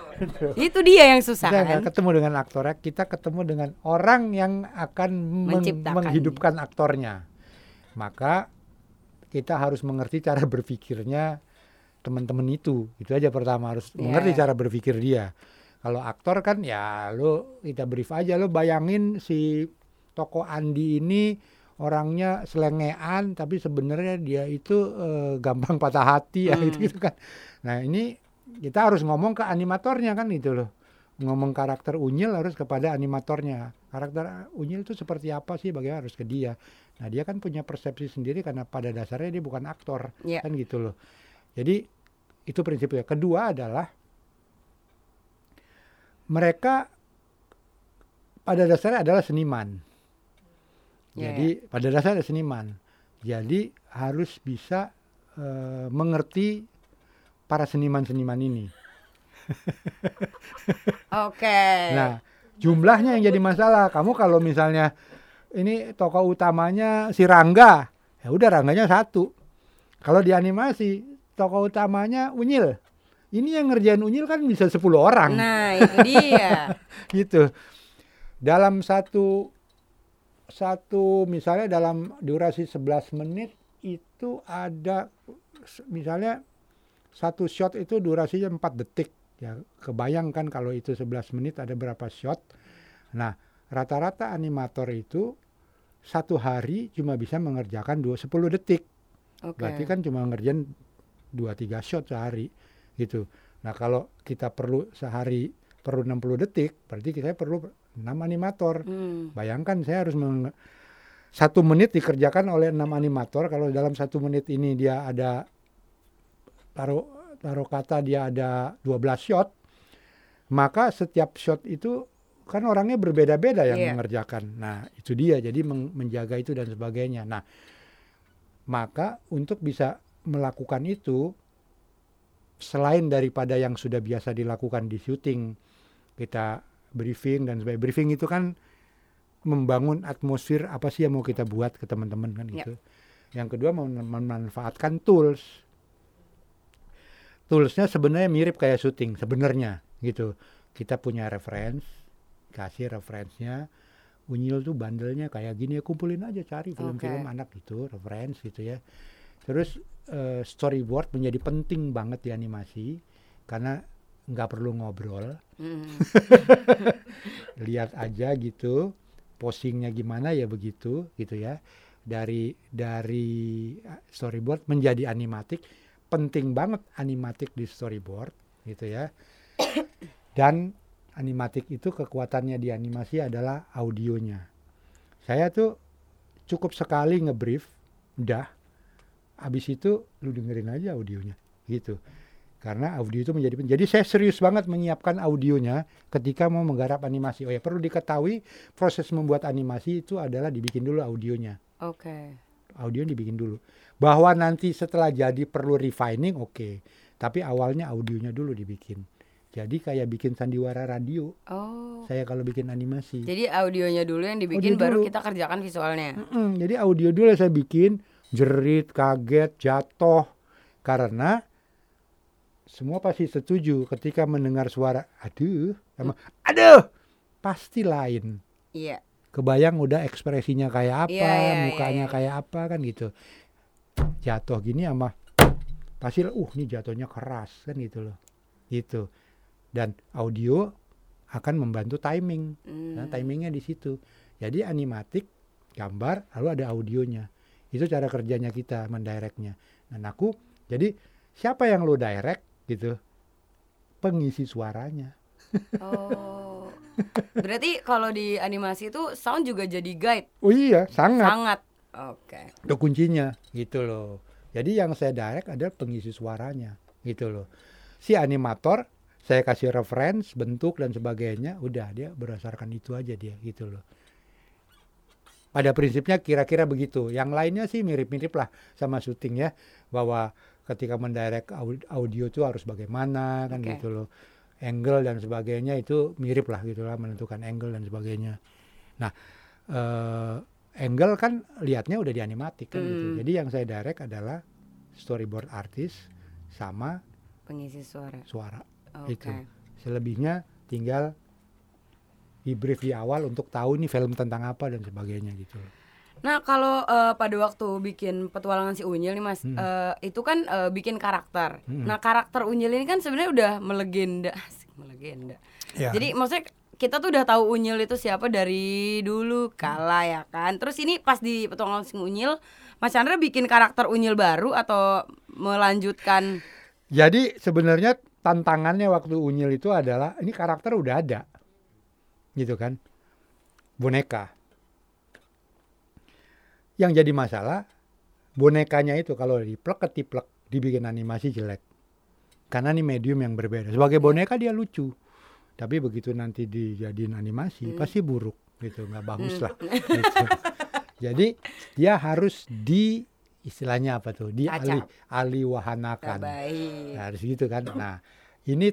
S1: Itu dia yang susah
S3: Kita
S1: kan?
S3: nggak ketemu dengan aktornya, kita ketemu dengan orang yang akan menghidupkan aktornya. Maka kita harus mengerti cara berpikirnya teman-teman itu. Itu aja pertama harus
S1: Iya.
S3: mengerti cara berpikir dia. Kalau aktor kan ya lo kita brief aja lo bayangin si toko Andi ini orangnya selengean tapi sebenarnya dia itu eh, gampang patah hati ya
S1: Hmm.
S3: gitu, gitu kan. Nah, ini kita harus ngomong ke animatornya kan itu loh. Ngomong karakter Unyil harus kepada animatornya. Karakter Unyil itu seperti apa sih bagaimana harus ke dia. Nah, dia kan punya persepsi sendiri karena pada dasarnya dia bukan aktor
S1: Iya.
S3: kan gitu loh. Jadi itu prinsipnya. Kedua adalah mereka pada dasarnya adalah seniman.
S1: Iya,
S3: Jadi pada dasarnya seniman. Jadi harus bisa eh, mengerti para seniman-seniman ini.
S1: Oke.
S3: Nah, jumlahnya yang jadi masalah. Kamu kalau misalnya ini tokoh utamanya si Rangga, ya udah Rangganya satu. Kalau di animasi tokoh utamanya Unyil. Ini yang ngerjain Unyil kan bisa 10 orang
S1: Nah, itu dia.
S3: gitu. Dalam satu satu misalnya dalam durasi 11 menit itu ada misalnya satu shot itu durasinya 4 detik. Ya kebayangkan kalau itu 11 menit ada berapa shot. Nah rata-rata animator itu satu hari cuma bisa mengerjakan dua 10 detik.
S1: Oke.
S3: berarti kan cuma ngerjain 2-3 shot sehari gitu. Nah kalau kita perlu sehari perlu 60 detik berarti kita perlu 6 animator
S1: Hmm.
S3: Bayangkan saya harus meng- satu menit dikerjakan oleh enam animator. Kalau dalam satu menit ini dia ada taruh taruh kata dia ada 12 shot, maka setiap shot itu kan orangnya berbeda-beda yang
S1: Iya.
S3: mengerjakan. Nah itu dia. Jadi menjaga itu dan sebagainya. Nah maka untuk bisa melakukan itu selain daripada yang sudah biasa dilakukan di syuting kita briefing dan sebagainya. Briefing itu kan membangun atmosfer apa sih yang mau kita buat ke teman-teman kan
S1: Ya.
S3: gitu. Yang kedua mem- memanfaatkan tools. Toolsnya sebenarnya mirip kayak syuting sebenarnya gitu. Kita punya reference, kasih referensinya. Unyil tuh bandelnya kayak gini ya kumpulin aja cari film-film
S1: Oke.
S3: anak gitu, reference gitu ya. Terus eh, storyboard menjadi penting banget di animasi karena nggak perlu ngobrol.
S1: Hmm.
S3: lihat aja gitu posingnya gimana ya begitu gitu ya. Dari dari storyboard menjadi animatik penting banget animatik di storyboard gitu ya. Dan animatik itu kekuatannya di animasi adalah audionya. Saya tuh cukup sekali ngebrief udah. Habis itu lu dengerin aja audionya gitu karena audio itu menjadi penting. Jadi saya serius banget menyiapkan audionya ketika mau menggarap animasi. Oh ya perlu diketahui proses membuat animasi itu adalah dibikin dulu audionya.
S1: Oke.
S3: Audio dibikin dulu. Bahwa nanti setelah jadi perlu refining, oke. Tapi awalnya audionya dulu dibikin. Jadi kayak bikin sandiwara radio.
S1: Oh.
S3: Saya kalau bikin animasi.
S1: Jadi audionya dulu yang dibikin
S3: Audio
S1: baru
S3: dulu.
S1: kita kerjakan visualnya.
S3: Mm-mm, jadi audio dulu saya bikin jerit, kaget, jatuh karena semua pasti setuju ketika mendengar suara aduh sama aduh pasti lain.
S1: Iya.
S3: Kebayang udah ekspresinya kayak apa,
S1: Iya, iya, iya,
S3: mukanya
S1: iya.
S3: kayak apa kan gitu. Jatuh gini sama pasti uh ini jatuhnya keras kan gitu loh. Gitu. Dan audio akan membantu timing. Nah,
S1: Hmm.
S3: timingnya di situ. Jadi animatik, gambar, lalu ada audionya. Itu cara kerjanya kita mendirectnya. Dan aku, jadi siapa yang lo direct gitu? Pengisi suaranya.
S1: Oh. Berarti kalau di animasi itu sound juga jadi guide.
S3: Oh iya, sangat.
S1: Sangat. Oke.
S3: Itu kuncinya gitu loh. Jadi yang saya direct adalah pengisi suaranya gitu loh. Si animator saya kasih reference, bentuk dan sebagainya, udah dia berdasarkan itu aja dia gitu loh. Pada prinsipnya kira-kira begitu. Yang lainnya sih mirip-mirip lah sama syuting ya, bahwa ketika mendirect au- audio itu harus bagaimana kan
S1: Oke.
S3: gitu loh. Angle dan sebagainya itu mirip lah gitu lah menentukan angle dan sebagainya. Nah, eh, angle kan lihatnya udah di animatik kan gitu.
S1: Hmm.
S3: Jadi yang saya direct adalah storyboard artist sama
S1: Pengisi suara.
S3: suara.
S1: Oke.
S3: Itu. Selebihnya tinggal di brief di awal untuk tahu ini film tentang apa dan sebagainya gitu.
S1: Nah kalau eh, pada waktu bikin petualangan si Unyil nih mas,
S3: Hmm.
S1: eh, itu kan eh, bikin karakter.
S3: Hmm.
S1: Nah karakter Unyil ini kan sebenarnya udah melegenda, Asik, melegenda.
S3: Ya.
S1: Jadi maksudnya kita tuh udah tahu Unyil itu siapa dari dulu kala ya kan. Terus ini pas di petualangan si Unyil, Mas Chandra bikin karakter Unyil baru atau melanjutkan?
S3: Jadi sebenarnya tantangannya waktu Unyil itu adalah ini karakter udah ada. Gitu kan. Boneka. Yang jadi masalah bonekanya itu kalau diplek ketiplek dibikin animasi jelek. Karena ini medium yang berbeda. Sebagai boneka dia lucu. Tapi begitu nanti dijadiin animasi
S1: Hmm.
S3: pasti buruk gitu, nggak bagus lah. gitu. Jadi dia harus di istilahnya apa tuh? Di
S1: Acap.
S3: ali, aliwahanakan.
S1: Baik.
S3: Nah, harus gitu kan. Nah, ini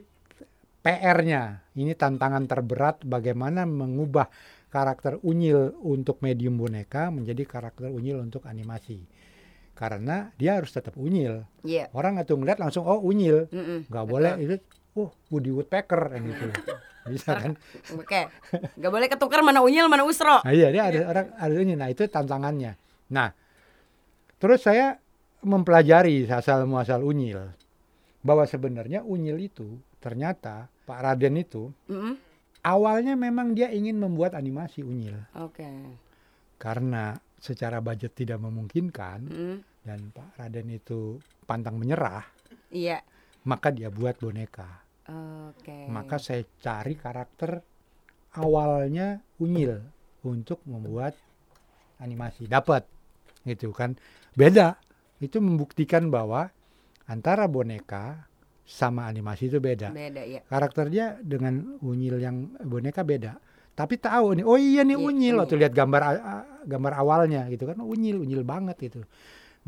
S3: PR-nya, ini tantangan terberat bagaimana mengubah karakter unyil untuk medium boneka menjadi karakter unyil untuk animasi. Karena dia harus tetap unyil.
S1: Iya.
S3: Orang atau ngeliat langsung oh unyil,
S1: Mm-mm,
S3: nggak
S1: betul.
S3: boleh itu oh Woody Woodpecker kan gitu. Bisa kan?
S1: Oke. Gak boleh ketukar mana Unyil mana Usro.
S3: Nah, iya, dia ada orang ada ini. Nah, itu tantangannya. Nah, terus saya mempelajari asal muasal unyil bahwa sebenarnya unyil itu ternyata Pak Raden itu
S1: Mm-mm.
S3: Awalnya memang dia ingin membuat animasi unyil
S1: Oke.
S3: karena secara budget tidak memungkinkan
S1: Mm-mm.
S3: dan Pak Raden itu pantang menyerah,
S1: Iya.
S3: maka dia buat boneka.
S1: Oke.
S3: Maka saya cari karakter awalnya unyil untuk membuat animasi. Dapat. Gitu kan. Beda. Itu membuktikan bahwa antara boneka sama animasi itu beda.
S1: beda ya.
S3: Karakternya dengan unyil yang boneka beda. Tapi tahu nih, oh iya nih
S1: Iya,
S3: unyil
S1: unyil.
S3: waktu lihat gambar gambar awalnya gitu kan, unyil, unyil banget itu.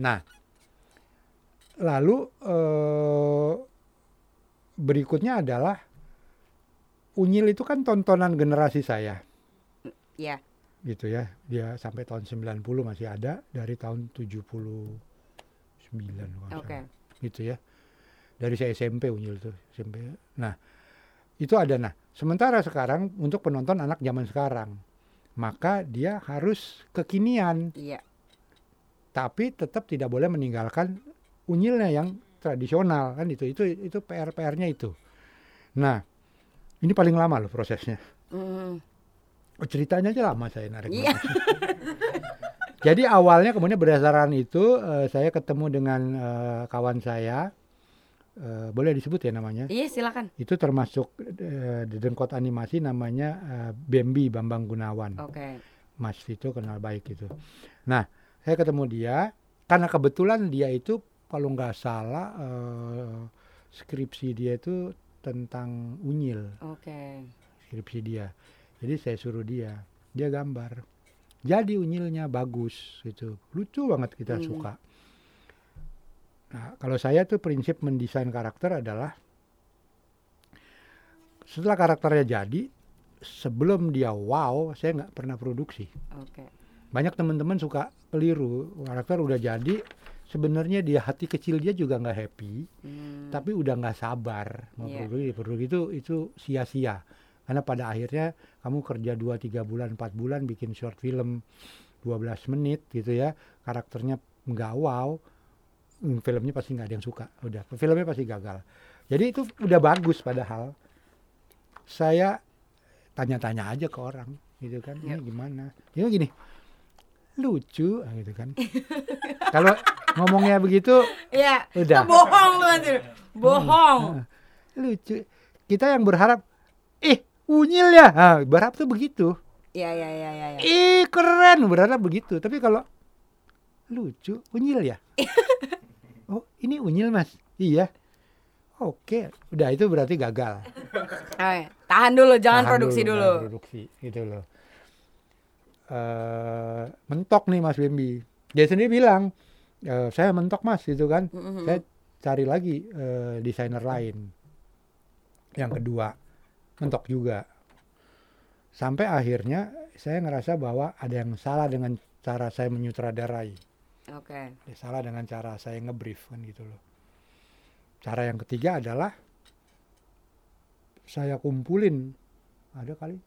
S3: Nah, lalu eh, berikutnya adalah unyil itu kan tontonan generasi saya
S1: Ya.
S3: gitu ya. Dia sampai tahun 90 masih ada dari tahun 79 kalau nggak
S1: Oke.
S3: salah. gitu ya. Dari saya SMP unyil itu SMP. Nah, itu ada nah. Sementara sekarang untuk penonton anak zaman sekarang, maka dia harus kekinian,
S1: Iya.
S3: tapi tetap tidak boleh meninggalkan unyilnya yang tradisional kan itu. Itu itu PR-PR-nya itu. Nah, ini paling lama loh prosesnya.
S1: Mm.
S3: Oh, ceritanya aja lama saya narik.
S1: Iya.
S3: Jadi awalnya kemudian berdasarkan itu eh, saya ketemu dengan eh, kawan saya, eh, boleh disebut ya namanya.
S1: Iya silakan.
S3: Itu termasuk eh, di dengkot animasi namanya eh, Bambi Bambang Gunawan.
S1: Oke.
S3: Mas Vito kenal baik gitu. Nah, saya ketemu dia karena kebetulan dia itu kalau nggak salah eh, skripsi dia itu tentang unyil
S1: Oke.
S3: skripsi dia. Jadi saya suruh dia, dia gambar. Jadi unyilnya bagus gitu. Lucu banget kita
S1: Hmm.
S3: suka. Nah, kalau saya tuh prinsip mendesain karakter adalah setelah karakternya jadi, sebelum dia wow, saya nggak pernah produksi.
S1: Oke.
S3: Banyak teman-teman suka keliru, karakter udah jadi, sebenarnya dia hati kecil dia juga nggak happy,
S1: Hmm.
S3: tapi udah nggak sabar mau
S1: Iya.
S3: produksi. Produksi itu itu sia-sia. Karena pada akhirnya kamu kerja 2 3 bulan, 4 bulan bikin short film 12 menit gitu ya, karakternya nggak wow, filmnya pasti nggak ada yang suka. Udah, filmnya pasti gagal. Jadi itu udah bagus padahal. Saya tanya-tanya aja ke orang gitu kan, ini gimana? Ini gini, lucu ah, gitu kan. Kalau ngomongnya begitu
S1: Iya.
S3: Udah.
S1: Bohong lu nanti. Bohong.
S3: lucu. Kita yang berharap, ih unyil ya, nah, berharap tuh begitu.
S1: Iya iya iya iya. iya.
S3: Ih keren, berharap begitu. Tapi kalau lucu, unyil ya. oh ini unyil mas, iya. Oke, udah itu berarti gagal.
S1: Tahan dulu, jangan
S3: Tahan
S1: produksi
S3: dulu,
S1: dulu.
S3: produksi, gitu loh. Eh, mentok nih Mas Bimbi. Dia sendiri bilang, "Eh, saya mentok Mas, gitu kan.
S1: Mhm.
S3: Saya cari lagi eh, desainer lain. Yang kedua, mentok juga. Sampai akhirnya saya ngerasa bahwa ada yang salah dengan cara saya menyutradarai.
S1: Oke.
S3: Ya, salah dengan cara saya ngebrief kan gitu loh. Cara yang ketiga adalah saya kumpulin ada kali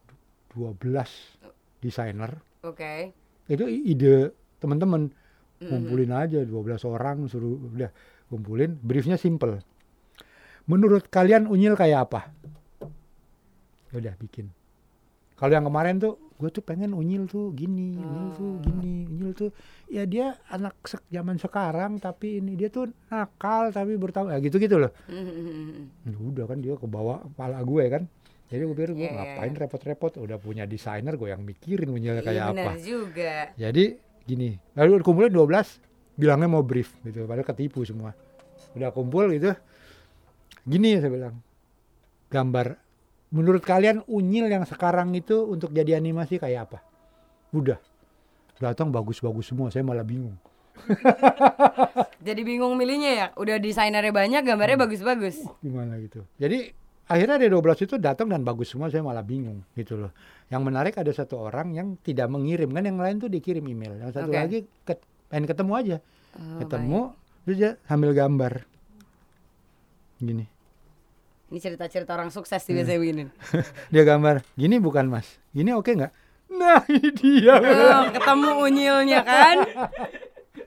S3: 12 desainer.
S1: Oke.
S3: Itu i- ide teman-teman kumpulin aja 12 orang suruh udah kumpulin briefnya simple. Menurut kalian unyil kayak apa? Ya Udah bikin. Kalau yang kemarin tuh gue tuh pengen unyil tuh gini, unyil tuh gini, unyil tuh ya dia anak sek zaman sekarang tapi ini dia tuh nakal tapi bertanggung ya gitu-gitu loh.
S1: Mhm.
S3: Ya Udah kan dia ke bawah kepala gue kan. Jadi gue pikir gue
S1: Iya, iya,
S3: ngapain
S1: iya.
S3: repot-repot udah punya desainer gue yang mikirin unyilnya
S1: Iya
S3: kayak apa.
S1: juga.
S3: Jadi gini, lalu kumpulin 12 bilangnya mau brief gitu, padahal ketipu semua. Udah kumpul gitu. Gini saya bilang. Gambar menurut kalian unyil yang sekarang itu untuk jadi animasi kayak apa? Udah. Datang bagus-bagus semua, saya malah bingung.
S1: Jadi bingung milihnya ya. Udah desainernya banyak, gambarnya
S3: Hmm.
S1: bagus-bagus.
S3: Gimana gitu. Jadi akhirnya ada 12 itu datang dan bagus semua, saya malah bingung gitu loh. Yang menarik ada satu orang yang tidak mengirim kan yang lain tuh dikirim email. Yang satu
S1: Oke.
S3: lagi ket- pengen ketemu aja.
S1: Oh,
S3: ketemu terus dia sambil gambar gini
S1: Ini cerita-cerita orang sukses sih biasanya begini.
S3: dia gambar gini bukan mas gini oke nggak nah ini dia
S1: Oh, ketemu unyilnya kan?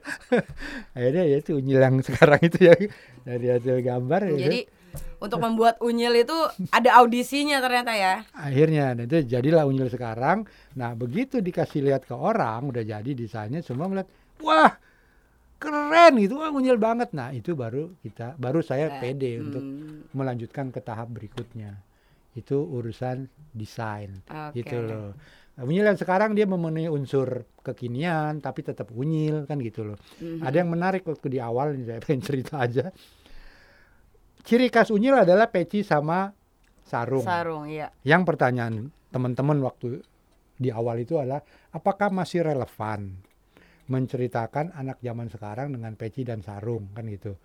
S3: akhirnya ya itu unyil yang sekarang itu ya dari hasil gambar ya
S1: Jadi
S3: kan.
S1: untuk membuat unyil itu ada audisinya ternyata ya.
S3: akhirnya nah, itu jadilah unyil sekarang nah begitu dikasih lihat ke orang udah jadi desainnya semua melihat wah keren gitu. Wah unyil banget. Nah itu baru kita baru saya pede untuk
S1: Hmm,
S3: melanjutkan ke tahap berikutnya. Itu urusan desain.
S1: Oke.
S3: gitu loh. Unyil yang sekarang dia memenuhi unsur kekinian tapi tetap unyil kan gitu loh.
S1: Mhm.
S3: ada yang menarik waktu di awal ini saya pengen cerita aja. Ciri khas unyil adalah peci sama sarung.
S1: Sarung, iya.
S3: yang pertanyaan teman-teman waktu di awal itu adalah apakah masih relevan menceritakan anak zaman sekarang dengan peci dan sarung kan gitu.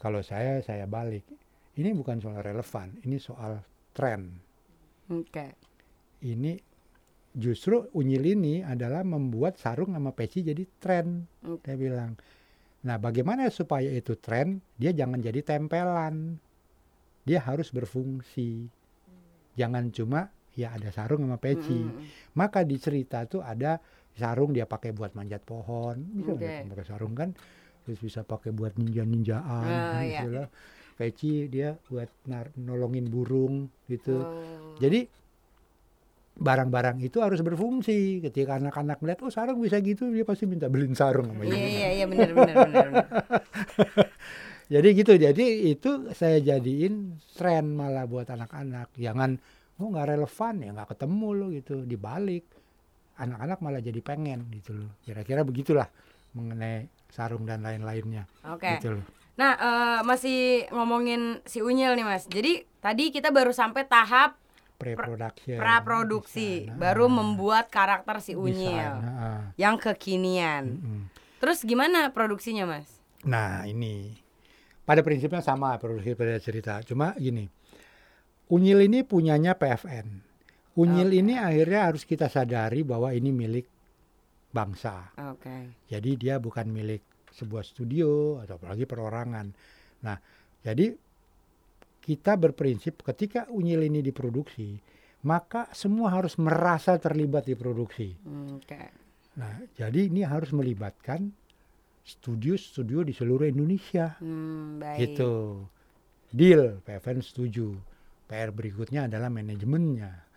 S3: Kalau saya saya balik. Ini bukan soal relevan, ini soal tren.
S1: Oke.
S3: Ini justru unyil ini adalah membuat sarung sama peci jadi tren.
S1: Oke.
S3: Saya bilang. Nah, bagaimana supaya itu tren? Dia jangan jadi tempelan. Dia harus berfungsi. Jangan cuma ya ada sarung sama peci.
S1: Mm-mm.
S3: Maka di cerita tuh ada sarung dia pakai buat manjat pohon, bisa nggak pakai sarung kan? Terus bisa pakai buat ninja-ninjaan,
S1: Ah,
S3: gitu
S1: iya.
S3: lah. Peci dia buat nar- nolongin burung gitu.
S1: Oh.
S3: Jadi barang-barang itu harus berfungsi. Ketika anak-anak melihat oh sarung bisa gitu, dia pasti minta beliin sarung sama
S1: Iya iya iya benar benar benar. benar.
S3: Jadi gitu. Jadi itu saya jadiin tren malah buat anak-anak. Jangan oh nggak relevan ya nggak ketemu lo gitu. Dibalik anak-anak malah jadi pengen gitu loh. Kira-kira begitulah mengenai sarung dan lain-lainnya.
S1: Oke.
S3: Gitu loh.
S1: Nah, eh, masih ngomongin si Unyil nih, Mas. Jadi tadi kita baru sampai tahap
S3: Pre-production.
S1: praproduksi, baru membuat karakter si Unyil
S3: ah,
S1: yang kekinian.
S3: mm-mm.
S1: Terus gimana produksinya, Mas?
S3: Nah ini pada prinsipnya sama produksi pada cerita. Cuma gini, Unyil ini punyanya PFN. Unyil
S1: Oke.
S3: ini akhirnya harus kita sadari bahwa ini milik bangsa.
S1: Oke.
S3: Jadi dia bukan milik sebuah studio atau apalagi perorangan. Nah, jadi kita berprinsip ketika Unyil ini diproduksi, maka semua harus merasa terlibat di produksi.
S1: Oke.
S3: Nah, jadi ini harus melibatkan studio-studio di seluruh Indonesia.
S1: Hmm, baik.
S3: Gitu. Deal, PFN setuju. PR berikutnya adalah manajemennya.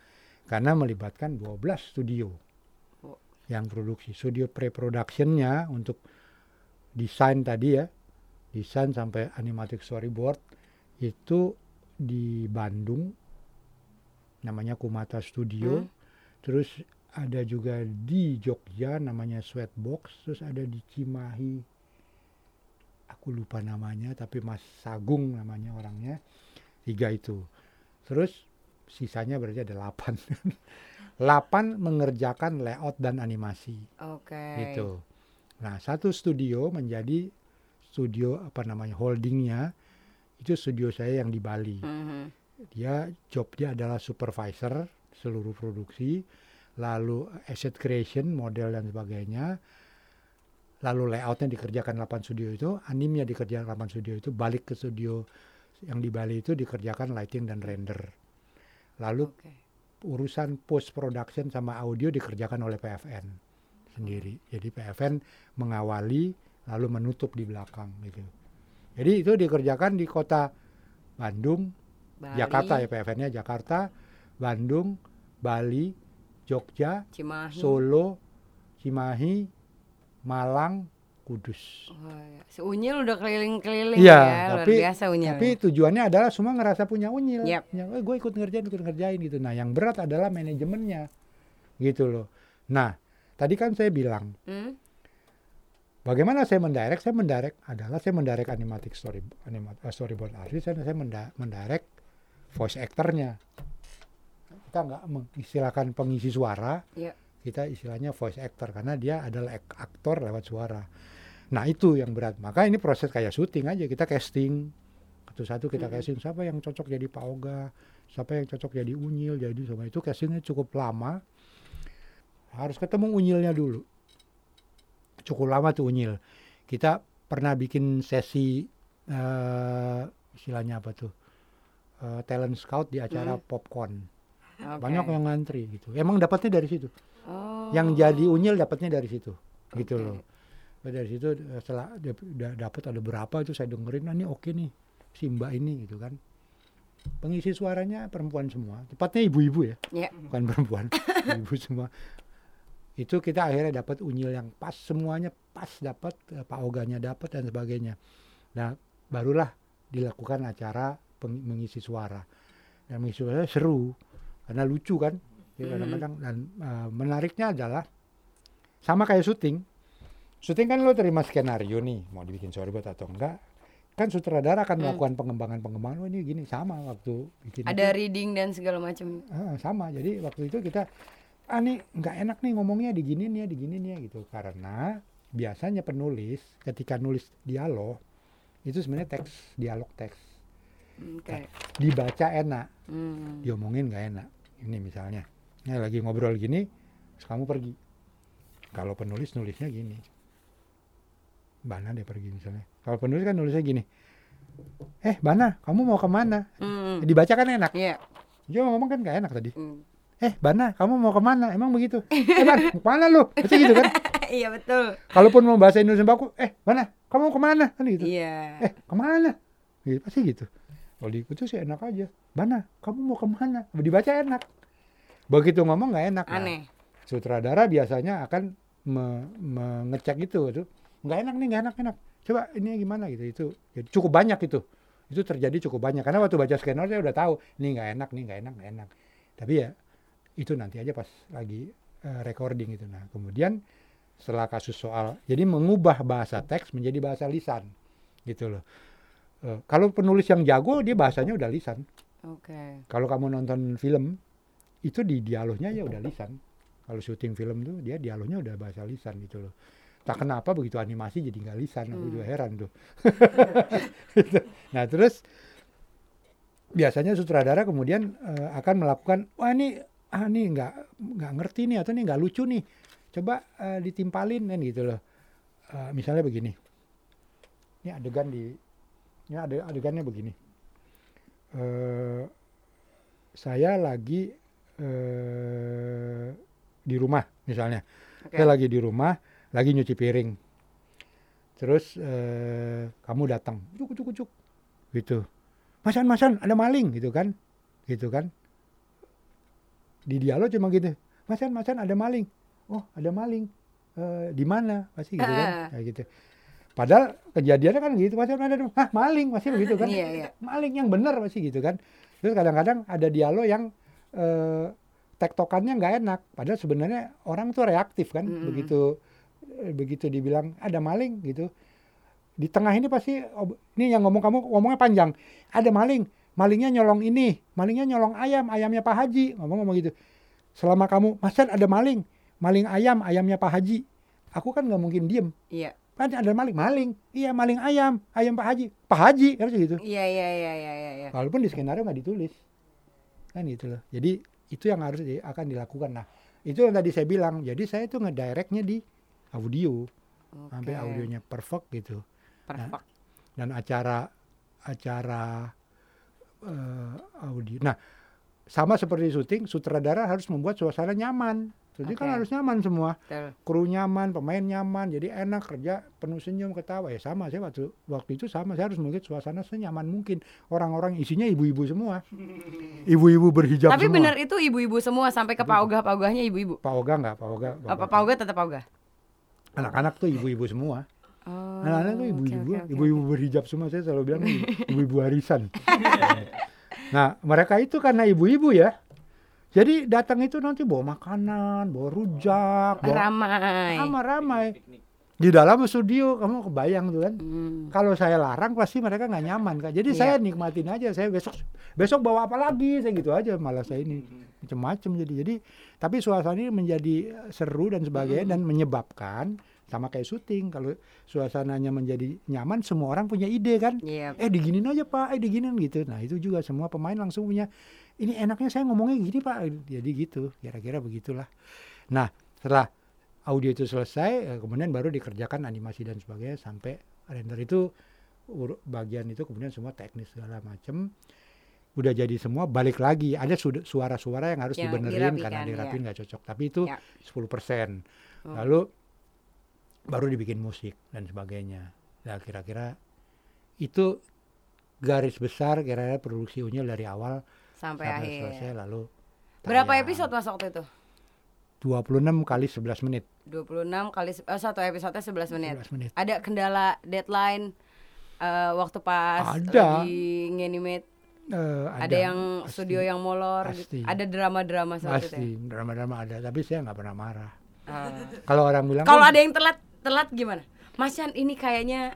S3: Karena melibatkan 12 studio
S1: Oh.
S3: yang produksi. Studio pre-productionnya untuk desain tadi ya, desain sampai animatic storyboard itu di Bandung, namanya Kumata Studio.
S1: Hmm.
S3: Terus ada juga di Jogja namanya Sweatbox, terus ada di Cimahi aku lupa namanya tapi Mas Sagung namanya orangnya tiga itu terus sisanya berarti ada delapan. Delapan mengerjakan layout dan animasi.
S1: Oke.
S3: gitu. Nah satu studio menjadi studio apa namanya holdingnya itu studio saya yang di Bali.
S1: Mhm.
S3: dia jobnya adalah supervisor seluruh produksi lalu asset creation model dan sebagainya. Lalu layoutnya dikerjakan 8 studio itu animnya dikerjakan 8 studio itu balik ke studio yang di Bali itu dikerjakan lighting dan render lalu
S1: Oke.
S3: urusan post production sama audio dikerjakan oleh PFN sendiri jadi PFN mengawali lalu menutup di belakang gitu jadi itu dikerjakan di kota Bandung
S1: Bali,
S3: Jakarta ya PFN-nya Jakarta, Bandung, Bali, Jogja,
S1: Cimahi.
S3: Solo, Cimahi, Malang, Kudus.
S1: Oh, ya. Unyil udah keliling-keliling
S3: Iya,
S1: ya, luar
S3: tapi-
S1: biasa Unyil.
S3: Tapi tujuannya adalah semua ngerasa punya unyil.
S1: Yap.
S3: Yang, "Eh, gue ikut ngerjain, ikut ngerjain gitu. Nah, yang berat adalah manajemennya. Gitu loh. Nah, tadi kan saya bilang,
S1: Hmm?
S3: bagaimana saya mendirect? Saya mendirect adalah saya mendirect animatic story anima- eh, storyboard artist, saya, saya menda- mendirect voice actornya. Kita nggak mengistilahkan pengisi suara,
S1: Iya.
S3: kita istilahnya voice actor karena dia adalah ak- aktor lewat suara. Nah itu yang berat. Maka ini proses kayak syuting aja kita casting satu-satu kita
S1: Mm-mm.
S3: casting siapa yang cocok jadi Pak Oga, siapa yang cocok jadi Unyil, jadi sama itu castingnya cukup lama. Harus ketemu Unyilnya dulu. Cukup lama tuh Unyil. Kita pernah bikin sesi eh istilahnya apa tuh? eh, talent scout di acara
S1: Hmm.
S3: popcorn.
S1: Oke.
S3: Banyak yang ngantri gitu. Emang dapatnya dari situ
S1: Oh.
S3: yang jadi unyil dapatnya dari situ gitu
S1: Oke.
S3: loh dari situ eh, setelah udah dapat ada berapa itu saya dengerin nah ini oke nih si mbak ini gitu kan. Pengisi suaranya perempuan semua tepatnya ibu-ibu ya.
S1: Iya.
S3: bukan perempuan ibu semua. Itu kita akhirnya dapat unyil yang pas semuanya pas dapat eh, pak oganya dapat dan sebagainya. Nah barulah dilakukan acara mengisi suara. Dan mengisi suara seru karena lucu kan.
S1: Mhm.
S3: kadang-kadang dan eh, menariknya adalah sama kayak syuting syuting kan lo terima skenario nih mau dibikin storyboard atau enggak kan sutradara akan
S1: Hmm.
S3: melakukan pengembangan-pengembangan oh ini gini sama waktu bikin itu.
S1: Ada reading dan segala macam.
S3: Ah, sama jadi waktu itu kita ah nih nggak enak nih ngomongnya diginin ya diginin ya gitu karena biasanya penulis ketika nulis dialog itu sebenarnya teks dialog teks
S1: Oke.
S3: dibaca enak
S1: Hmm.
S3: diomongin nggak enak ini misalnya ini lagi ngobrol gini terus kamu pergi kalau penulis nulisnya gini Bana dia pergi misalnya. Kalau penulis kan nulisnya gini eh Bana kamu mau ke mana
S1: Hmm.
S3: dibaca kan enak.
S1: Iya.
S3: dia ngomong kan nggak enak tadi.
S1: Hmm.
S3: eh Bana kamu mau ke mana emang begitu? Eh Ban ke mana lu? Pasti gitu kan.
S1: Iya betul.
S3: kalaupun mau bahasa Indonesia baku eh Bana kamu mau ke mana kan gitu.
S1: Iya.
S3: eh ke mana gitu, pasti gitu. Kalau diikuti sih enak aja. Bana kamu mau ke mana dibaca enak. Begitu ngomong nggak enak. Nah,
S1: Aneh.
S3: sutradara biasanya akan me- mengecek itu tuh nggak enak nih nggak enak enak. Coba ini gimana gitu itu jadi cukup banyak itu. Itu terjadi cukup banyak. Karena waktu baca skenario saya udah tahu ini nggak enak nih nggak enak nggak enak. Tapi ya itu nanti aja pas lagi eh, recording itu nah kemudian setelah kasus soal jadi mengubah bahasa teks menjadi bahasa lisan gitu loh. Eh, kalau penulis yang jago dia bahasanya udah lisan.
S1: Oke.
S3: kalau kamu nonton film itu di dialognya ya udah lisan. Kalau syuting film tuh dia dialognya udah bahasa lisan gitu loh tak kenapa begitu animasi jadi nggak lisan aku
S1: Hmm.
S3: juga heran tuh Gitu. nah terus biasanya sutradara kemudian eh, akan melakukan wah ini ah ini nggak nggak ngerti nih atau ini nggak lucu nih coba eh, ditimpalin kan gitu loh Eh, misalnya begini ini adegan di ini ade- adegannya begini eh saya lagi eh, di rumah misalnya
S1: Oke.
S3: saya lagi di rumah lagi nyuci piring. Terus eh, kamu datang. Ucuk ucuk ucuk gitu. Masan masan ada maling. Gitu kan. Gitu kan. Di dialog cuma gitu. Masan masan ada maling. Oh ada maling. Eh, di mana? Pasti gitu
S1: Ah.
S3: kan kayak gitu. Padahal kejadiannya kan gitu. Masan ada ah maling. Pasti begitu kan.
S1: Iya, iya.
S3: maling yang benar. Pasti gitu kan. Terus kadang-kadang ada dialog yang eh, tektokannya nggak enak. Padahal sebenarnya orang tuh reaktif kan.
S1: Mm-mm.
S3: begitu begitu dibilang ada maling gitu. Di tengah ini pasti ini yang ngomong kamu ngomongnya panjang. Ada maling malingnya nyolong ini malingnya nyolong ayam ayamnya Pak Haji. Ngomong-ngomong gitu. Selama kamu masa ada maling? Maling ayam ayamnya Pak Haji. Aku kan nggak mungkin diem.
S1: Iya.
S3: kan ada maling maling iya maling ayam ayam Pak Haji. Pak Haji harus gitu.
S1: Iya iya iya iya iya. iya.
S3: walaupun di skenario nggak ditulis. Kan gitu loh. Jadi itu yang harus akan dilakukan. Nah itu yang tadi saya bilang. Jadi saya tuh ngedirectnya di audio sampai
S1: Oke.
S3: audionya perfect gitu
S1: Perfect.
S3: dan acara acara eh, audio nah sama seperti syuting sutradara harus membuat suasana nyaman jadi kan
S1: Oke.
S3: harus nyaman semua
S1: Betul.
S3: kru nyaman, pemain nyaman, jadi enak kerja penuh senyum ketawa ya sama saya waktu waktu itu sama saya harus membuat suasana senyaman mungkin orang-orang isinya ibu-ibu semua, ibu-ibu berhijab
S1: Tapi
S3: semua.
S1: benar itu ibu-ibu semua sampai ke Pak Ogah Pak Ogahnya ibu-ibu.
S3: Pak Oga nggak Pak Oga, Pak
S1: Apa
S3: Oga.
S1: Pak Ogah tetap Pak Ogah?
S3: Anak-anak tuh ibu-ibu semua,
S1: Oh.
S3: anak-anak tuh ibu-ibu, ibu-ibu berhijab semua saya selalu bilang ibu- ibu-ibu harisan. nah mereka itu karena ibu-ibu ya, jadi datang itu nanti bawa makanan, bawa rujak, bawa
S1: Ramai.
S3: ramai-ramai di dalam studio kamu kebayang tuh kan?
S1: Hmm.
S3: kalau saya larang pasti mereka nggak nyaman kan jadi
S1: Iya.
S3: saya nikmatin aja. Saya besok besok bawa apa lagi? Saya gitu aja malah saya ini macam-macam jadi. Jadi tapi suasana ini menjadi seru dan sebagainya dan menyebabkan sama kayak syuting kalau suasananya menjadi nyaman semua orang punya ide kan?
S1: Iya.
S3: eh diginin aja pak. Eh diginin gitu. Nah itu juga semua pemain langsung punya ini enaknya saya ngomongnya gini pak. Jadi gitu kira-kira begitulah. Nah setelah audio itu selesai eh, kemudian baru dikerjakan animasi dan sebagainya sampai render itu bagian itu kemudian semua teknis segala macam udah jadi semua balik lagi ada suara-suara yang harus
S1: Yang
S3: dibenerin
S1: dirapikan,
S3: karena
S1: ya.
S3: dirapin nggak cocok tapi itu
S1: Ya.
S3: 10%
S1: Oh.
S3: lalu baru dibikin musik dan sebagainya nah kira-kira itu garis besar kira-kira produksi unyil dari awal
S1: Sampai
S3: sampai
S1: akhir.
S3: selesai lalu
S1: Berapa episode mas waktu itu?
S3: 26 kali 11 menit
S1: 26 kali eh, satu episode 11 menit.
S3: 11 menit
S1: Ada kendala deadline eh, waktu pas
S3: Ada.
S1: lagi nganimate
S3: Eh,
S1: ada, yang
S3: pasti.
S1: studio yang molor
S3: Pasti.
S1: gitu. Ada drama-drama seperti itu.
S3: pasti drama-drama ada tapi saya nggak pernah marah
S1: ya? Ah.
S3: kalau orang bilang
S1: Kalau
S3: "Oh,
S1: ada yang telat telat gimana? Mas Chan ini kayaknya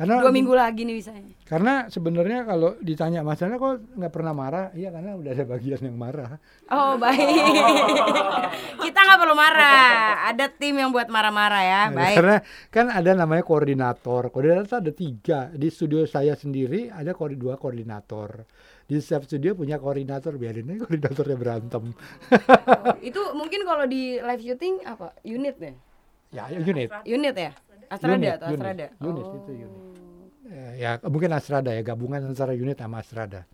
S3: karena
S1: dua minggu lagi nih misalnya.
S3: karena sebenarnya kalau ditanya masalah kok nggak pernah marah iya karena udah ada bagian yang marah
S1: Oh baik. Kita nggak perlu marah. Ada tim yang buat marah-marah ya.
S3: Nah,
S1: Baik.
S3: Karena kan ada namanya koordinator. Koordinator ada tiga. Di studio saya sendiri ada dua koordinator. Di setiap studio punya koordinator. Biarin aja koordinatornya berantem.
S1: Itu mungkin kalau di live shooting apa? Unit ya?
S3: ya unit.
S1: Unit ya? Astrada
S3: Unit,
S1: atau
S3: unit.
S1: Astrada?
S3: Unit,
S1: Oh.
S3: itu unit. Eh, Ya mungkin Astrada ya gabungan antara unit sama Astrada.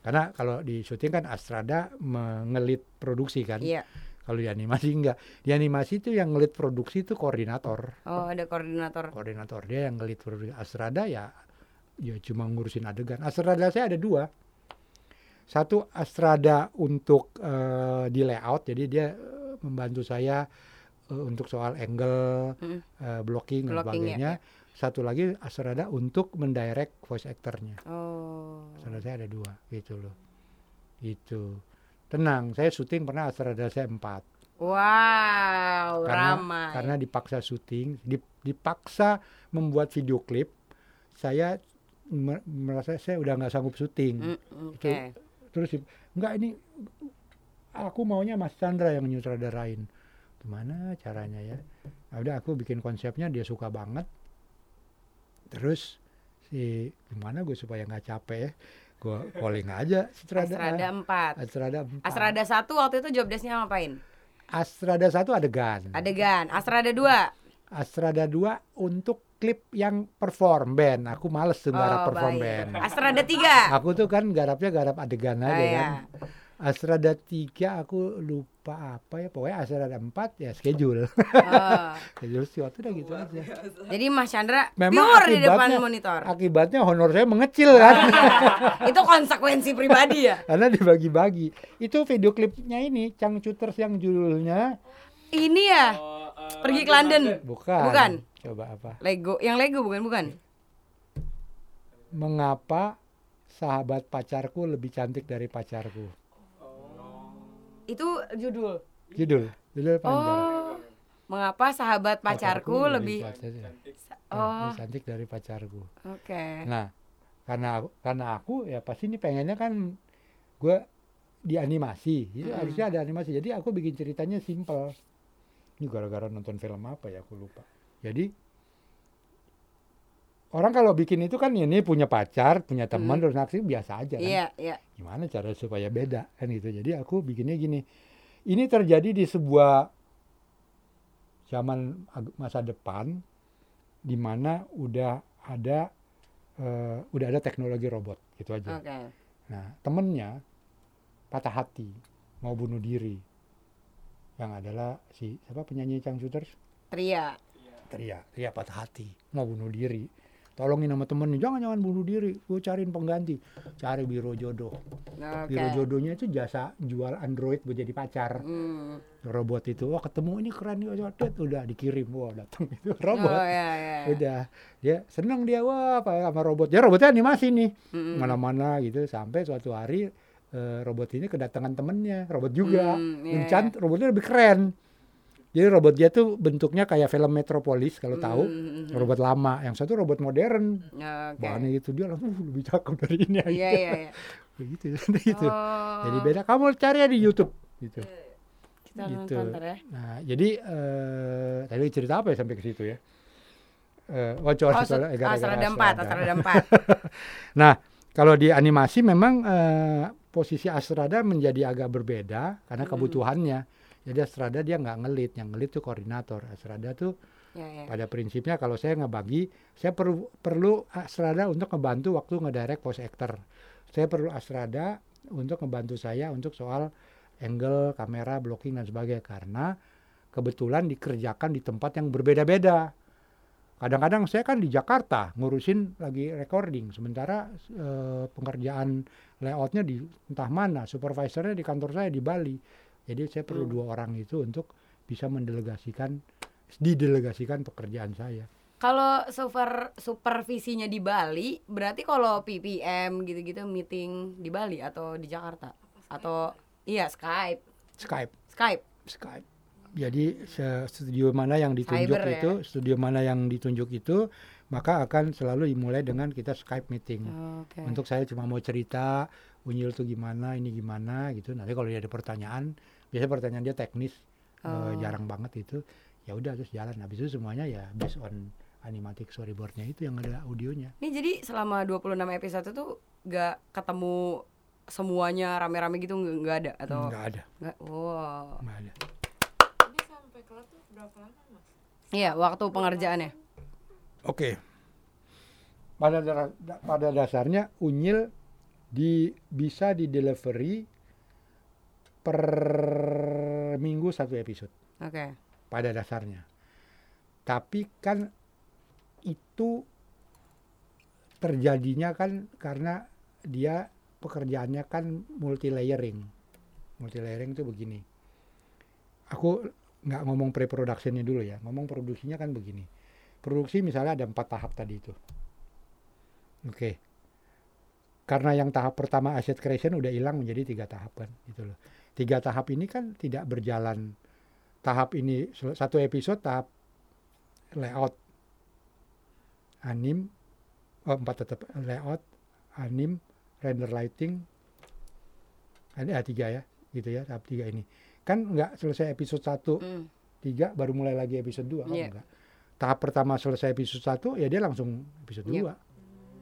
S3: Karena kalau di syuting kan Astrada mengelit produksi kan.
S1: Iya.
S3: Kalau di animasi enggak. Di animasi itu yang ngelit produksi itu koordinator.
S1: Oh ada koordinator.
S3: koordinator dia yang ngelit produksi Astrada ya ya cuma ngurusin adegan Astrada saya ada dua satu Astrada untuk eh, di layout jadi dia eh, membantu saya untuk soal angle
S1: Mm.
S3: eh, blocking dan
S1: Blocking, ya,
S3: sebagainya satu lagi Astrada untuk mendirect voice actornya
S1: Oh.
S3: Astrada saya ada dua gitu loh itu tenang saya syuting pernah Astrada saya empat
S1: Wow,
S3: karena
S1: ramai.
S3: karena dipaksa syuting, dip- dipaksa membuat video klip, saya me- merasa saya udah nggak sanggup syuting.
S1: Mm, Oke.
S3: terus di- nggak ini aku maunya Mas Chandra yang nyutradarain. Gimana caranya ya? Ya udah aku bikin konsepnya dia suka banget terus si gimana gue supaya nggak capek ya gue calling aja Astrada
S1: Astrada 4.
S3: Astrada empat.
S1: Astrada 1 waktu itu job desk-nya ngapain?
S3: Astrada satu adegan
S1: Adegan. Astrada 2.
S3: Astrada 2 untuk klip yang perform band aku males tuh garap perform band
S1: Oh, Astrada 3.
S3: aku tuh kan garapnya garap adegan aja
S1: iya.
S3: kan Astrada 3 aku lupa apa ya pokoknya Astrada 4 ya schedule
S1: Oh.
S3: schedule sih waktu udah gitu aja
S1: Jadi Mas Chandra
S3: Memang
S1: pure di depan monitor.
S3: akibatnya honor saya mengecil kan
S1: itu konsekuensi pribadi ya.
S3: karena dibagi-bagi itu video klipnya ini Changcuters yang judulnya
S1: Ini ya. Pergi ke London.
S3: bukan
S1: Bukan.
S3: coba apa
S1: Lego, yang Lego bukan bukan.
S3: mengapa sahabat pacarku lebih cantik dari pacarku
S1: Itu judul.
S3: judul? Judul panjang
S1: Oh. Mengapa sahabat pacarku lebih
S3: cantik,
S1: Oh,
S3: lebih cantik dari pacarku.
S1: Oke.
S3: nah karena aku, karena aku ya pasti ini pengennya kan gue di animasi. Jadi
S1: Mm.
S3: harusnya ada animasi. Jadi aku bikin ceritanya simple ini gara-gara nonton film apa ya? Aku lupa. Jadi orang kalau bikin itu kan ini punya pacar punya teman
S1: Mm.
S3: terus naksir biasa aja kan
S1: Iya, iya.
S3: gimana cara supaya beda kan gitu jadi aku bikinnya gini ini terjadi di sebuah zaman masa depan di mana udah ada eh, udah ada teknologi robot gitu aja
S1: Oke.
S3: nah temennya patah hati mau bunuh diri yang adalah si siapa penyanyi Changcuters
S1: Tria.
S3: Tria Tria patah hati mau bunuh diri tolongin sama temennya jangan jangan bunuh diri gue cariin pengganti cari biro jodoh
S1: Oke.
S3: biro jodohnya itu jasa jual android buat jadi pacar
S1: Hmm.
S3: robot itu wah ketemu ini keren nih udah dikirim wah datang itu robot
S1: Oh ya ya.
S3: udah dia seneng dia wah apa sama robot ya robotnya animasi nih
S1: Mm-mm.
S3: mana-mana gitu sampai suatu hari eh, robot ini kedatangan temennya robot juga
S1: Hmm,
S3: lebih
S1: iya.
S3: cantik robotnya lebih keren jadi robot dia tuh bentuknya kayak film Metropolis kalau tahu
S1: Mm, mm, mm.
S3: robot lama yang satu robot modern
S1: Oke.
S3: bahannya gitu dia langsung "Uh, lebih cakep dari ini aja
S1: Iya iya iya.
S3: begitu gitu
S1: Oh.
S3: jadi beda kamu cari ya di YouTube gitu
S1: Kita
S3: gitu.
S1: nonton ya.
S3: nah jadi eh tadi cerita apa ya sampai ke situ ya eh oh, coba
S1: Oh,
S3: soal-
S1: se-
S3: gara-gara
S1: Astrada 4,
S3: Astrada.
S1: Astrada 4.
S3: Nah, kalau di animasi memang eh, posisi Astrada menjadi agak berbeda karena
S1: Mm.
S3: kebutuhannya. Jadi Astrada dia nggak ngelit, yang ngelit tuh koordinator. Astrada tuh
S1: Ya ya.
S3: pada prinsipnya kalau saya ngebagi, saya perlu perlu Astrada untuk ngebantu waktu ngedirect voice actor. Saya perlu Astrada untuk ngebantu saya untuk soal angle, kamera, blocking dan sebagainya karena kebetulan dikerjakan di tempat yang berbeda-beda. Kadang-kadang saya kan di Jakarta ngurusin lagi recording, sementara eh, pengerjaan layoutnya di entah mana, supervisornya di kantor saya di Bali. Jadi saya perlu
S1: Hmm.
S3: dua orang itu untuk bisa mendelegasikan, didelegasikan pekerjaan saya.
S1: Kalau super supervisinya di Bali, berarti kalau PPM gitu-gitu meeting di Bali atau di Jakarta atau iya Skype.
S3: Skype,
S1: Skype.
S3: Skype. Jadi studio mana yang ditunjuk
S1: Cyber ya?
S3: itu, studio mana yang ditunjuk itu, maka akan selalu dimulai dengan kita Skype meeting.
S1: Oke.
S3: Untuk saya cuma mau cerita, Unyil tuh gimana, ini gimana gitu. Nanti kalau ada pertanyaan, biasanya pertanyaan dia teknis, eh,
S1: Oh.
S3: jarang banget itu. Ya udah terus jalan. Habis itu semuanya ya based on animatic storyboardnya itu yang ada audionya.
S1: Ini jadi selama 26 episode itu gak ketemu semuanya rame-rame gitu nggak ada atau
S3: Nggak ada,
S1: nggak? Wow.
S3: nggak ada.
S4: Ini sampai kelar tuh berapa lama mas?
S1: Iya, waktu pengerjaannya.
S3: Oke. Pada dara- da- pada dasarnya unyil di bisa di delivery per minggu satu episode
S1: Oke.
S3: pada dasarnya. Tapi kan itu terjadinya kan karena dia pekerjaannya kan multi layering. Multi layering itu begini. Aku nggak ngomong pre-productionnya dulu ya, ngomong produksinya kan begini. Produksi misalnya ada empat tahap tadi itu. Oke. Karena yang tahap pertama asset creation udah hilang menjadi tiga tahap kan, gitu loh. Tiga tahap ini kan tidak berjalan. Tahap ini satu episode tahap layout, anim, oh empat tetap layout, anim, render lighting, ada tiga ya, gitu ya tahap tiga ini. Kan nggak selesai episode satu
S1: Hmm.
S3: 3 baru mulai lagi episode 2 kan
S1: Iya.
S3: enggak. Tahap pertama selesai episode 1 ya dia langsung episode 2
S1: Iya.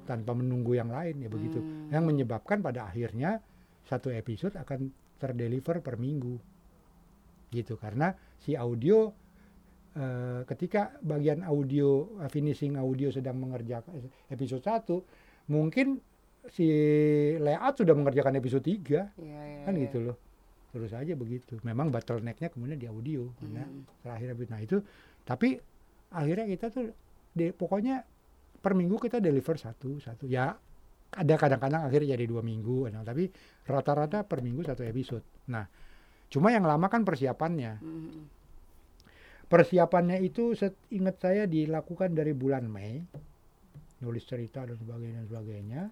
S3: tanpa menunggu yang lain ya begitu.
S1: Hmm.
S3: Yang menyebabkan pada akhirnya satu episode akan terdeliver per minggu. Gitu karena si audio eh, ketika bagian audio eh, finishing audio sedang mengerjakan episode 1 mungkin si layout sudah mengerjakan episode 3
S1: Iya, iya,
S3: kan
S1: iya.
S3: gitu loh terus aja begitu memang bottlenecknya kemudian di audio karena
S1: Hmm.
S3: terakhir habis. nah itu tapi akhirnya kita tuh de- pokoknya per minggu kita deliver satu satu ya ada kadang-kadang akhirnya jadi dua minggu kadang- tapi rata-rata per minggu satu episode. Nah cuma yang lama kan persiapannya.
S1: Hmm.
S3: persiapannya itu ingat saya dilakukan dari bulan Mei nulis cerita dan sebagainya dan sebagainya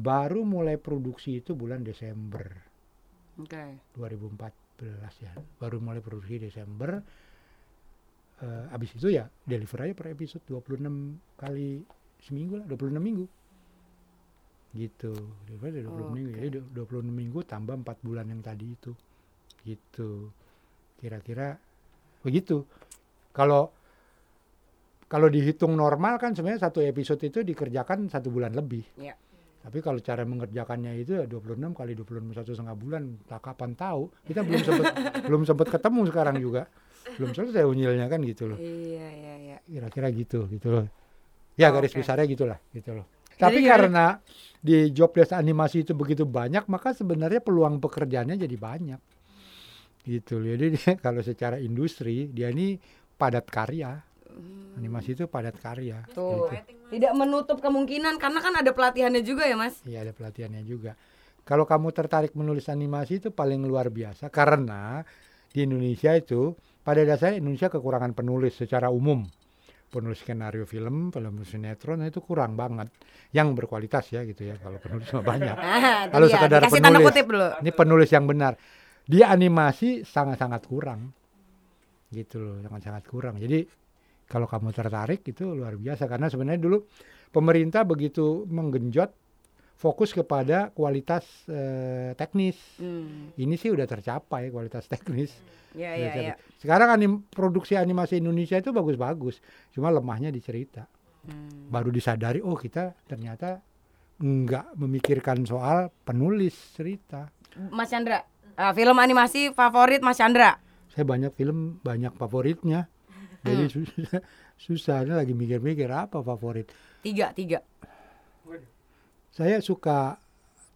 S3: baru mulai produksi itu bulan Desember.
S1: Oke.
S3: 2014 ya baru mulai produksi Desember. Eh abis itu ya deliver aja per episode 26 kali seminggu lah 26 minggu gitu deliver ada 26 minggu
S1: Oke.
S3: jadi du- 26 minggu tambah 4 bulan yang tadi itu gitu kira-kira begitu kalau kalau dihitung normal kan sebenarnya satu episode itu dikerjakan satu bulan lebih
S1: Iya.
S3: tapi kalau cara mengerjakannya itu ya 26 kali 26 satu setengah bulan, tak kapan tahu. Kita belum sempat belum sempat ketemu sekarang juga. Belum selesai unyilnya kan gitu loh.
S1: Iya, iya, iya.
S3: Kira-kira gitu gitu loh. Ya garis
S1: Oke.
S3: besarnya gitulah gitu loh. Tapi
S1: Jadi-
S3: karena di job desk animasi itu begitu banyak, maka sebenarnya peluang pekerjaannya jadi banyak. Gitu loh. Jadi dia, kalau secara industri dia ini padat karya. Animasi itu padat karya.
S1: Tuh.
S3: gitu.
S1: Tidak menutup kemungkinan karena kan ada pelatihannya juga ya, Mas.
S3: Iya ada pelatihannya juga. Kalau kamu tertarik menulis animasi itu paling luar biasa karena di Indonesia itu pada dasarnya Indonesia kekurangan penulis secara umum. Penulis skenario film, film sinetron itu kurang banget. Yang berkualitas ya gitu ya. Kalau penulis mah banyak.
S1: Ah,
S3: Kalau
S1: ya, dikasih tanda
S3: penulis.
S1: kutip dulu.
S3: Ini penulis yang benar. Di animasi sangat-sangat kurang. Gitu loh, sangat-sangat kurang. Jadi kalau kamu tertarik itu luar biasa karena sebenarnya dulu pemerintah begitu menggenjot fokus kepada kualitas eh, teknis.
S1: Hmm.
S3: Ini sih udah tercapai kualitas teknis.
S1: Ya,
S3: Udah
S1: ya,
S3: tercapai.
S1: ya.
S3: Sekarang anim, produksi animasi Indonesia itu bagus-bagus, cuma lemahnya di cerita.
S1: Hmm.
S3: Baru disadari, oh kita ternyata nggak memikirkan soal penulis cerita.
S1: Mas Chandra, ah, film animasi favorit Mas Chandra?
S3: Saya banyak film, banyak favoritnya. Jadi susah, susah Ini lagi mikir-mikir apa favorit.
S1: Tiga, tiga.
S3: Saya suka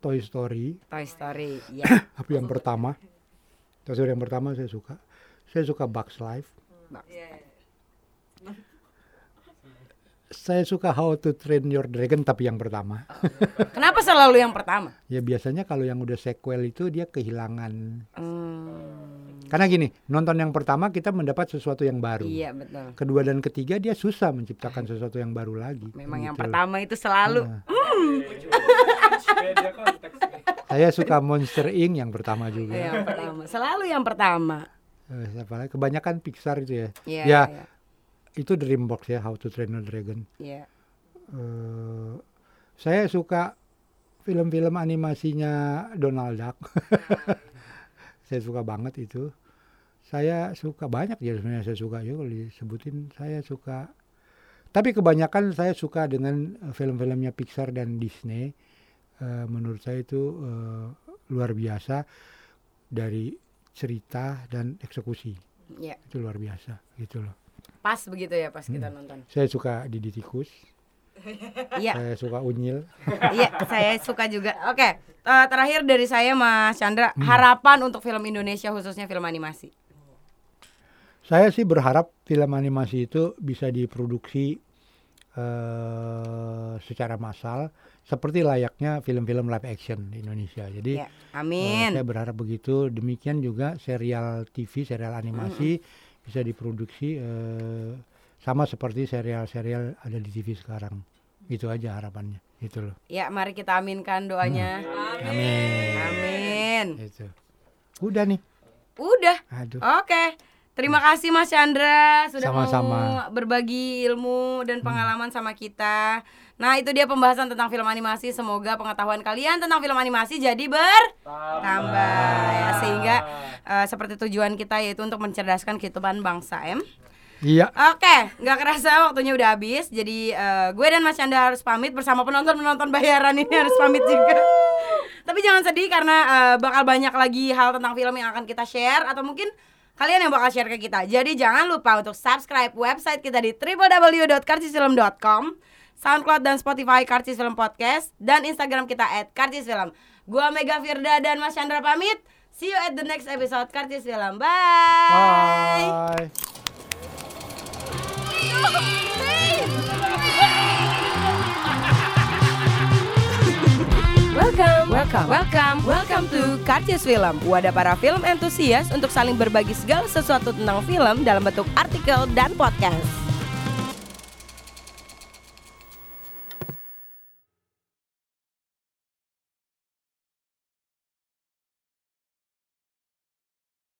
S3: Toy Story,
S1: Toy Story. Ya.
S3: tapi yang pertama. Toy Story yang pertama saya suka. Saya suka Bugs Life. Saya suka How to Train Your Dragon tapi yang pertama.
S1: Kenapa selalu yang pertama?
S3: Ya biasanya kalau yang udah sequel itu dia kehilangan.
S1: Hmm.
S3: Karena gini, nonton yang pertama kita mendapat sesuatu yang baru.
S1: Iya, betul.
S3: Kedua dan ketiga dia susah menciptakan sesuatu yang baru lagi.
S1: Memang yang
S3: Gitu.
S1: pertama itu selalu
S3: Nah, saya suka Monster Inc yang pertama juga.
S1: yang pertama. Selalu yang pertama.
S3: Eh? Kebanyakan Pixar itu ya.
S1: Iya,
S3: Ya.
S1: iya.
S3: Itu DreamWorks ya, How to Train Your Dragon.
S1: Iya.
S3: Eh, saya suka film-film animasinya Donald Duck. saya suka banget itu. Saya suka banyak ya sebenarnya saya suka ya kalau disebutin saya suka. Tapi kebanyakan saya suka dengan eh, film-filmnya Pixar dan Disney. Eh, menurut saya itu eh, luar biasa dari cerita dan eksekusi.
S1: Iya.
S3: Itu luar biasa gitu loh.
S1: Pas begitu ya pas
S3: Hmm.
S1: kita nonton.
S3: Saya suka Didi Tikus,
S1: Iya.
S3: saya suka Unyil.
S1: Iya, saya suka juga. Oke, eh, terakhir dari saya Mas Chandra,
S3: Hmm.
S1: harapan untuk film Indonesia khususnya film animasi.
S3: Saya sih berharap film animasi itu bisa diproduksi eh, secara massal seperti layaknya film-film live action di Indonesia. Jadi
S1: Ya, amin.
S3: saya berharap begitu. Demikian juga serial TV, serial animasi bisa diproduksi eh, sama seperti serial-serial ada di TV sekarang. Itu aja harapannya. Itu loh.
S1: Ya, mari kita aminkan doanya.
S3: Amin.
S1: Amin.
S3: Itu. Udah nih.
S1: Udah.
S3: Aduh.
S1: Oke. Terima kasih Mas Chandra sudah
S3: Sama-sama.
S1: mau berbagi ilmu dan pengalaman sama kita. Nah, itu dia pembahasan tentang film animasi. Semoga pengetahuan kalian tentang film animasi jadi bertambah ya sehingga eh, seperti tujuan kita yaitu untuk mencerdaskan kehidupan bangsa, em.
S3: Iya.
S1: Oke, nggak kerasa waktunya udah habis. Jadi eh, gue dan Mas Chandra harus pamit bersama penonton-penonton bayaran ini harus pamit juga. Tapi jangan sedih karena eh, bakal banyak lagi hal tentang film yang akan kita share atau mungkin kalian yang bakal share ke kita. Jadi jangan lupa untuk subscribe website kita di www.karcisfilm.com, SoundCloud dan Spotify Karcis Film Podcast dan Instagram kita @karcisfilm. Gua Mega Firda dan Mas Chandra pamit. See you at the next episode Karcis Film. Bye.
S3: Bye.
S1: Welcome, welcome, welcome, to Karcis Film. Wadah para film entusias untuk saling berbagi segala sesuatu tentang film dalam bentuk artikel dan podcast.